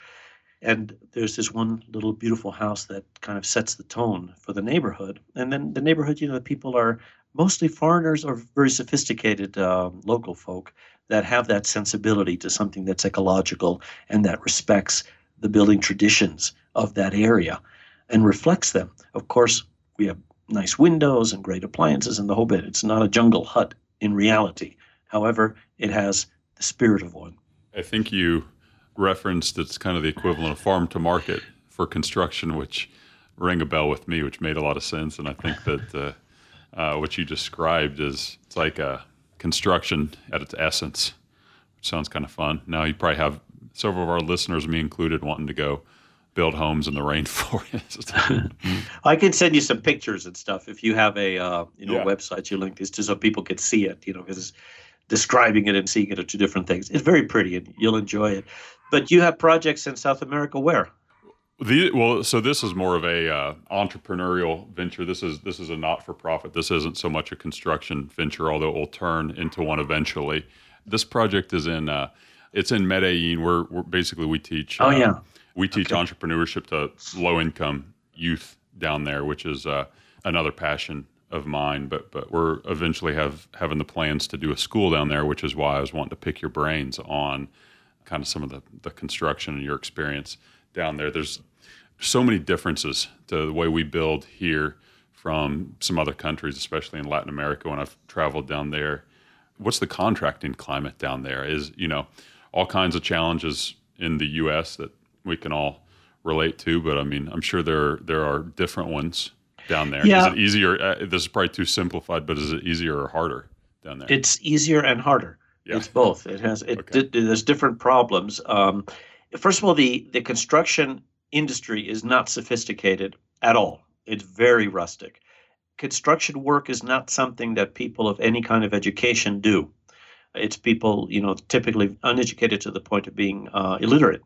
And there's this one little beautiful house that kind of sets the tone for the neighborhood. And then the neighborhood you know the people are mostly foreigners or very sophisticated um, local folk that have that sensibility to something that's ecological and that respects the building traditions of that area and reflects them. Of course we have nice windows and great appliances and the whole bit. It's not a jungle hut in reality. However, it has the spirit of one. I think you referenced it's kind of the equivalent of farm to market for construction, which rang a bell with me, which made a lot of sense. And I think that uh, uh, what you described is it's like a construction at its essence, which sounds kind of fun. Now you probably have several of our listeners, me included, wanting to go build homes in the rainforest. I can send you some pictures and stuff if you have a uh, you know yeah. website you link this to so people can see it. You know, because describing it and seeing it are two different things. It's very pretty and you'll enjoy it. But you have projects in South America where? The, well, so this is more of a uh, entrepreneurial venture. This is this is a not for profit. This isn't so much a construction venture, although it will turn into one eventually. This project is in uh, it's in Medellin. Where we're basically we teach. Oh uh, yeah we teach okay. entrepreneurship to low income youth down there, which is uh, another passion of mine. But but we're eventually have having the plans to do a school down there, which is why I was wanting to pick your brains on kind of some of the, the construction and your experience down there. There's so many differences to the way we build here from some other countries, especially in Latin America when I've traveled down there. What's the contracting climate down there? Is, you know, all kinds of challenges in the U.S. that we can all relate to. But I mean, I'm sure there there are different ones down there. Yeah. Is it easier? Uh, this is probably too simplified, but is it easier or harder down there? It's easier and harder. Yeah. It's both. It has it. Okay. d- there's different problems. Um, first of all, the the construction industry is not sophisticated at all. It's very rustic. Construction work is not something that people of any kind of education do. It's people, you know, typically uneducated to the point of being uh, illiterate.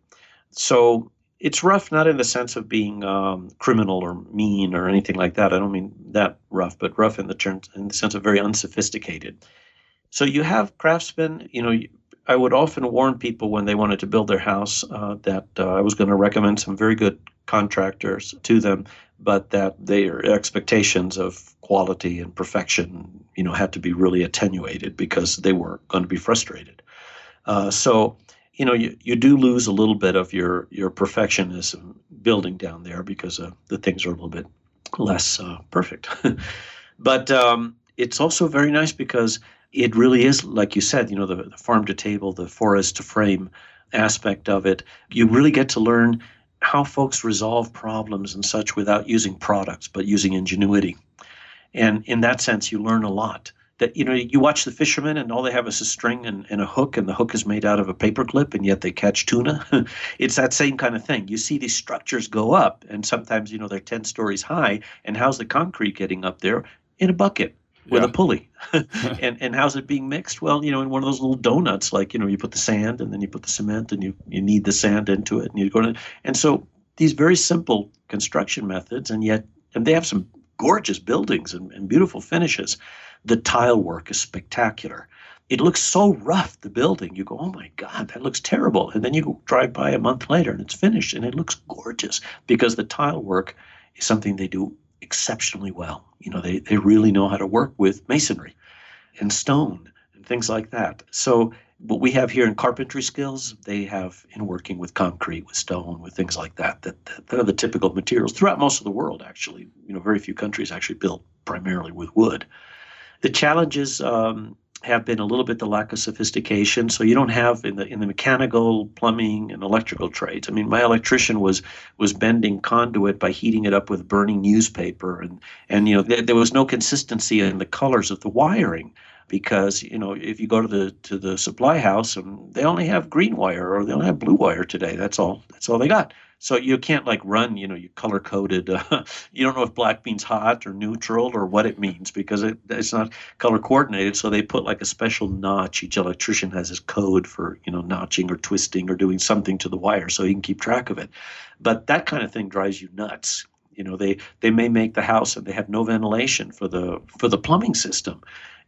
So it's rough, not in the sense of being um, criminal or mean or anything like that. I don't mean that rough, but rough in the terms in the sense of very unsophisticated. So you have craftsmen. You know, I would often warn people when they wanted to build their house uh, that uh, I was going to recommend some very good contractors to them, but that their expectations of quality and perfection, you know, had to be really attenuated because they were going to be frustrated. Uh, so, you know, you, you do lose a little bit of your your perfectionism building down there because uh, the things are a little bit less uh, perfect. but um, it's also very nice because it really is, like you said, you know, the, the farm to table, the forest to frame aspect of it. You really get to learn how folks resolve problems and such without using products, but using ingenuity. And in that sense, you learn a lot. That you know, you watch the fishermen, and all they have is a string and, and a hook, and the hook is made out of a paperclip, and yet they catch tuna. it's that same kind of thing. You see these structures go up, and sometimes you know they're ten stories high, and how's the concrete getting up there? In a bucket with Yeah. a pulley. and and how's it being mixed? Well, you know, in one of those little donuts, like you know, you put the sand and then you put the cement and you you knead the sand into it and you go to and so these very simple construction methods, and yet and they have some gorgeous buildings and, and beautiful finishes. The tile work is spectacular. It looks so rough, the building. You go, oh my God, that looks terrible. And then you drive by a month later and it's finished and it looks gorgeous because the tile work is something they do exceptionally well. You know, they, they really know how to work with masonry and stone and things like that. So what we have here in carpentry skills, they have in working with concrete, with stone, with things like that. That that, that are the typical materials throughout most of the world. Actually, you know, very few countries actually build primarily with wood. The challenges um, have been a little bit the lack of sophistication. So you don't have in the in the mechanical, plumbing, and electrical trades. I mean, my electrician was was bending conduit by heating it up with burning newspaper, and and you know there, was no consistency in the colors of the wiring because you know if you go to the to the supply house and they only have green wire or they only have blue wire today that's all that's all they got so you can't like run you know you color coded uh, you don't know if black means hot or neutral or what it means because it, it's not color coordinated so they put like a special notch. Each electrician has his code for you know notching or twisting or doing something to the wire so he can keep track of it. But that kind of thing drives you nuts. You know they they may make the house and they have no ventilation for the for the plumbing system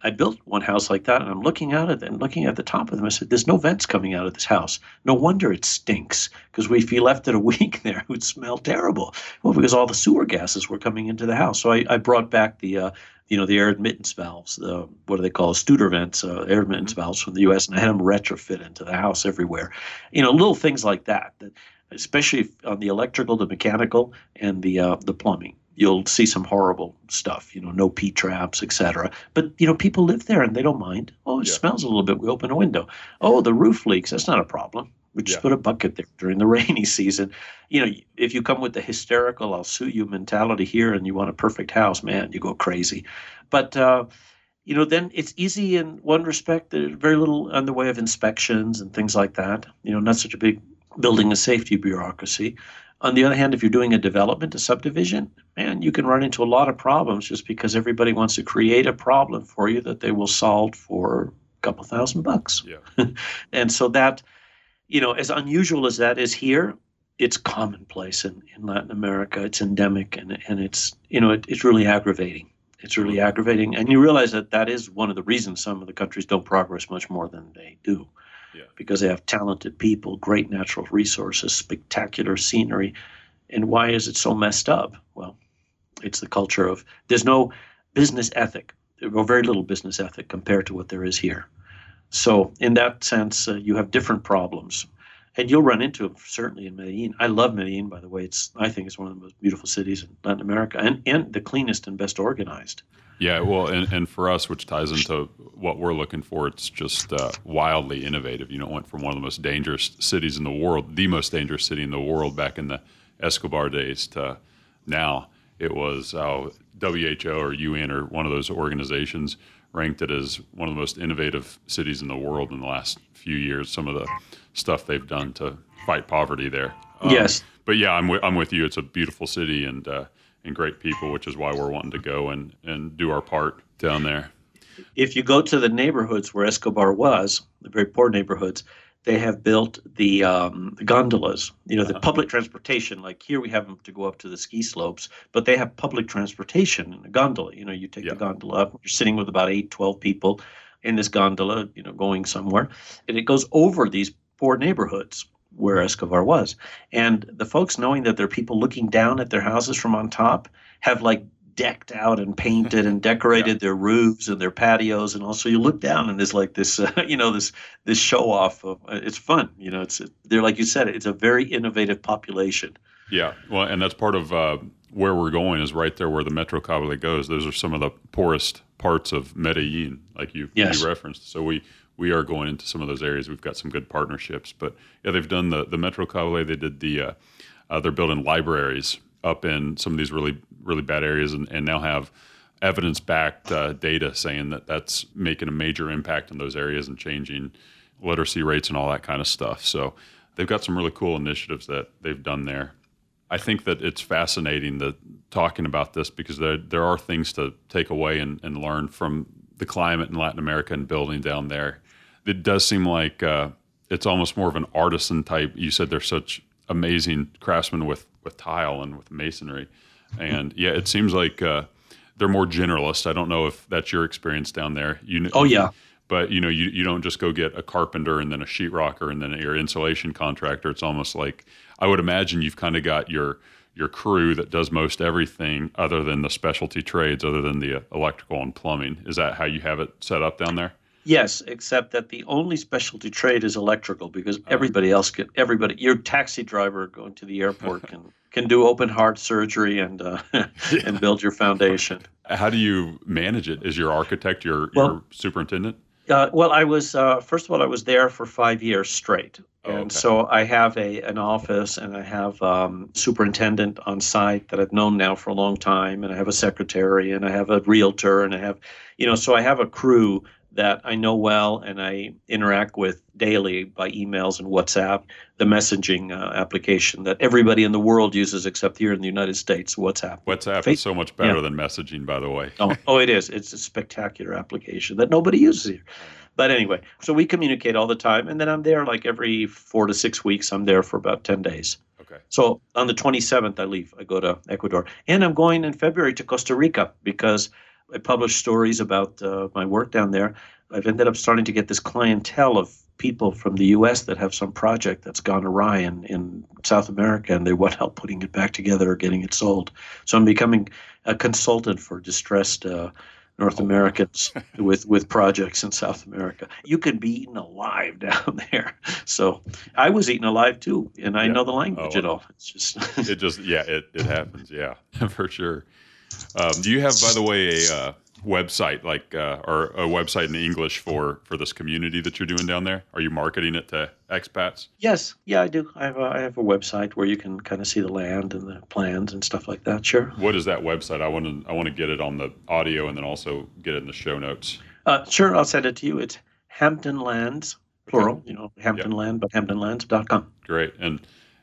I built one house like that, and I'm looking at it and looking at the top of them. I said, "There's no vents coming out of this house. No wonder it stinks. Because if you left it a week there, it would smell terrible. Well, because all the sewer gases were coming into the house. So I, I brought back the, uh, you know, the air admittance valves. The what do they call Studor vents, uh, air admittance valves from the U.S. And I had them retrofit into the house everywhere. You know, little things like that. That especially on the electrical, the mechanical, and the uh, the plumbing you'll see some horrible stuff, you know, no P traps, etc. But you know, people live there and they don't mind. Oh, it Yeah. smells a little bit. We open a window. Oh, the roof leaks. That's not a problem. We just Yeah. put a bucket there during the rainy season. You know, if you come with the hysterical "I'll sue you" mentality here, and you want a perfect house, man, you go crazy. But uh, you know, then it's easy in one respect. There's very little in the way of inspections and things like that. You know, not such a big building and safety bureaucracy. On the other hand, if you're doing a development, a subdivision, man, you can run into a lot of problems just because everybody wants to create a problem for you that they will solve for a couple thousand bucks. Yeah. And so that, you know, as unusual as that is here, it's commonplace in, in Latin America. It's endemic and, and it's, you know, it, it's really aggravating. It's really aggravating. And you realize that that is one of the reasons some of the countries don't progress much more than they do Because they have talented people, great natural resources, spectacular scenery. And why is it so messed up? Well, it's the culture of there's no business ethic, or very little business ethic compared to what there is here. So, in that sense, uh, you have different problems. And you'll run into them certainly in Medellin. I love Medellin, by the way. It's I think it's one of the most beautiful cities in Latin America, and and the cleanest and best organized. Yeah, well, and, and for us, which ties into what we're looking for, it's just uh, wildly innovative. You know, it went from one of the most dangerous cities in the world, the most dangerous city in the world back in the Escobar days, to now it was uh, WHO or UN or one of those organizations ranked it as one of the most innovative cities in the world in the last few years. Some of the stuff they've done to fight poverty there. Um, yes. But yeah, I'm, w- I'm with you. It's a beautiful city and uh, and great people, which is why we're wanting to go and, and do our part down there. If you go to the neighborhoods where Escobar was, the very poor neighborhoods, they have built the, um, the gondolas, you know, uh-huh. the public transportation. Like here, we have them to go up to the ski slopes, but they have public transportation in a gondola. You know, you take the gondola up, you're sitting with about eight, 12 people in this gondola, you know, going somewhere, and it goes over these poor neighborhoods where Escobar was. And the folks, knowing that there are people looking down at their houses from on top, have like decked out and painted and decorated yeah. their roofs and their patios and also you look down and there's like this uh, you know this this show off of uh, it's fun you know it's they're like you said it's a very innovative population yeah well and that's part of uh, where we're going is right there where the metro cable goes those are some of the poorest parts of medellin like you, yes. you referenced so we we are going into some of those areas we've got some good partnerships but yeah they've done the the metro cable they did the uh, uh, they're building libraries up in some of these really really bad areas and, and now have evidence backed uh, data saying that that's making a major impact in those areas and changing literacy rates and all that kind of stuff. So they've got some really cool initiatives that they've done there. I think that it's fascinating that talking about this because there there are things to take away and, and learn from the climate in Latin America and building down there. It does seem like uh, it's almost more of an artisan type. You said they're such amazing craftsmen with with tile and with masonry, and yeah, it seems like uh, they're more generalist. I don't know if that's your experience down there. You oh yeah, but you know you, you don't just go get a carpenter and then a sheetrocker and then your insulation contractor. It's almost like I would imagine you've kind of got your your crew that does most everything other than the specialty trades, other than the electrical and plumbing. Is that how you have it set up down there? Yes, except that the only specialty trade is electrical because oh. everybody else can. Everybody, your taxi driver going to the airport can can do open heart surgery and uh, and build your foundation. How do you manage it? Is your architect your well, your superintendent? Uh, well, I was uh, first of all I was there for five years straight, oh, and okay. so I have a an office and I have um, superintendent on site that I've known now for a long time, and I have a secretary and I have a realtor and I have, you know, so I have a crew that I know well and I interact with daily by emails and WhatsApp, the messaging uh, application that everybody in the world uses except here in the United States, WhatsApp. WhatsApp is so much better yeah. than messaging, by the way. oh, oh, it is. It's a spectacular application that nobody uses here. But anyway, so we communicate all the time, and then I'm there like every four to six weeks. I'm there for about 10 days. Okay. So on the 27th, I leave. I go to Ecuador. And I'm going in February to Costa Rica because I publish stories about uh, my work down there. I've ended up starting to get this clientele of people from the U.S. that have some project that's gone awry in, in South America, and they want help putting it back together or getting it sold. So I'm becoming a consultant for distressed uh, North Americans with with projects in South America. You can be eaten alive down there. So I was eaten alive too, and I yeah. know the language oh, at all. It's just it just yeah it it happens yeah for sure. Um, do you have, by the way, a uh, website like uh, or a website in English for for this community that you're doing down there? Are you marketing it to expats? Yes, yeah, I do. I have a, I have a website where you can kind of see the land and the plans and stuff like that. Sure. What is that website? I want to I want to get it on the audio and then also get it in the show notes. Uh, sure, I'll send it to you. It's Hampton Lands, plural. You know, Hampton yep. Land, but HamptonLands.com. Great. And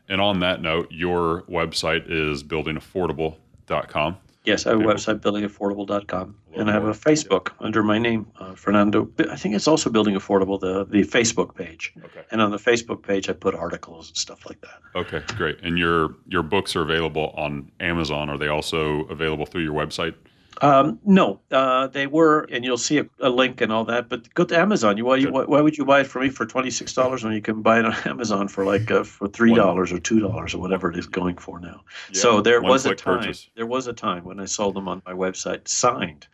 and on that note, your website is buildingaffordable.com. Yes, I have a website, buildingaffordable.com, and I have a Facebook under my name, uh, Fernando. I think it's also Building Affordable, the, the Facebook page. Okay. And on the Facebook page, I put articles and stuff like that. Okay, great. And your your books are available on Amazon. Are they also available through your website? Um, no, uh, they were, and you'll see a, a, link and all that. But go to Amazon. You why, you, why, would you buy it from me for twenty six dollars when you can buy it on Amazon for like uh, for three dollars or two dollars or whatever it is going for now? Yeah, so there was a time. Purchase. There was a time when I sold them on my website signed,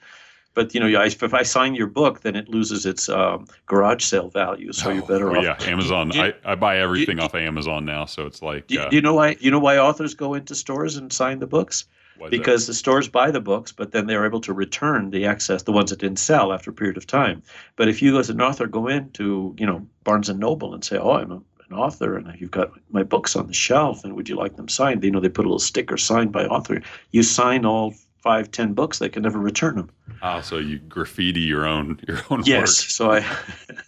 but you know, if I sign your book, then it loses its um, garage sale value. So oh, you're better oh, off. Yeah, Amazon. You, I, I buy everything you, off Amazon now, so it's like. Do, uh, you know why? You know why authors go into stores and sign the books? Because that? the stores buy the books, but then they're able to return the excess, the ones that didn't sell after a period of time. But if you, as an author, go into you know Barnes and Noble and say, "Oh, I'm a an author and you've got my books on the shelf and would you like them signed you know they put a little sticker signed by author you sign all five, ten books, they can never return them. Ah, so you graffiti your own your own yes. Work. So I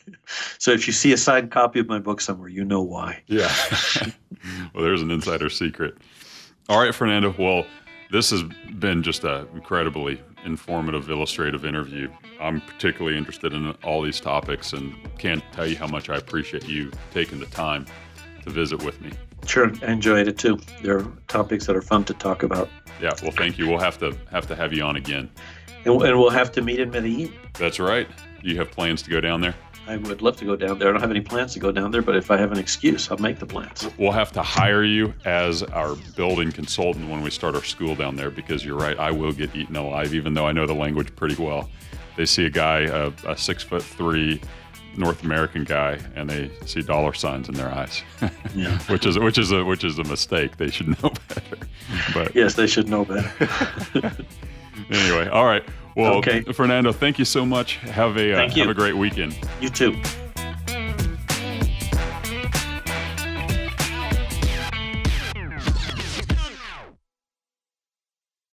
so if you see a signed copy of my book somewhere, you know why. Yeah. well, there's an insider secret. All right, Fernando. Well, this has been just an incredibly informative, illustrative interview. I'm particularly interested in all these topics and can't tell you how much I appreciate you taking the time to visit with me. Sure, I enjoyed it too. There are topics that are fun to talk about. Yeah, well, thank you. We'll have to have to have you on again. And, and we'll have to meet in Medellin. That's right. You have plans to go down there? I would love to go down there. I don't have any plans to go down there, but if I have an excuse, I'll make the plans. We'll have to hire you as our building consultant when we start our school down there because you're right. I will get eaten alive, even though I know the language pretty well. They see a guy, a, a six foot three, North American guy and they see dollar signs in their eyes, yeah. which is which is a which is a mistake. They should know better. But yes, they should know better. anyway, all right. Well, okay. Fernando, thank you so much. Have a uh, have a great weekend. You too.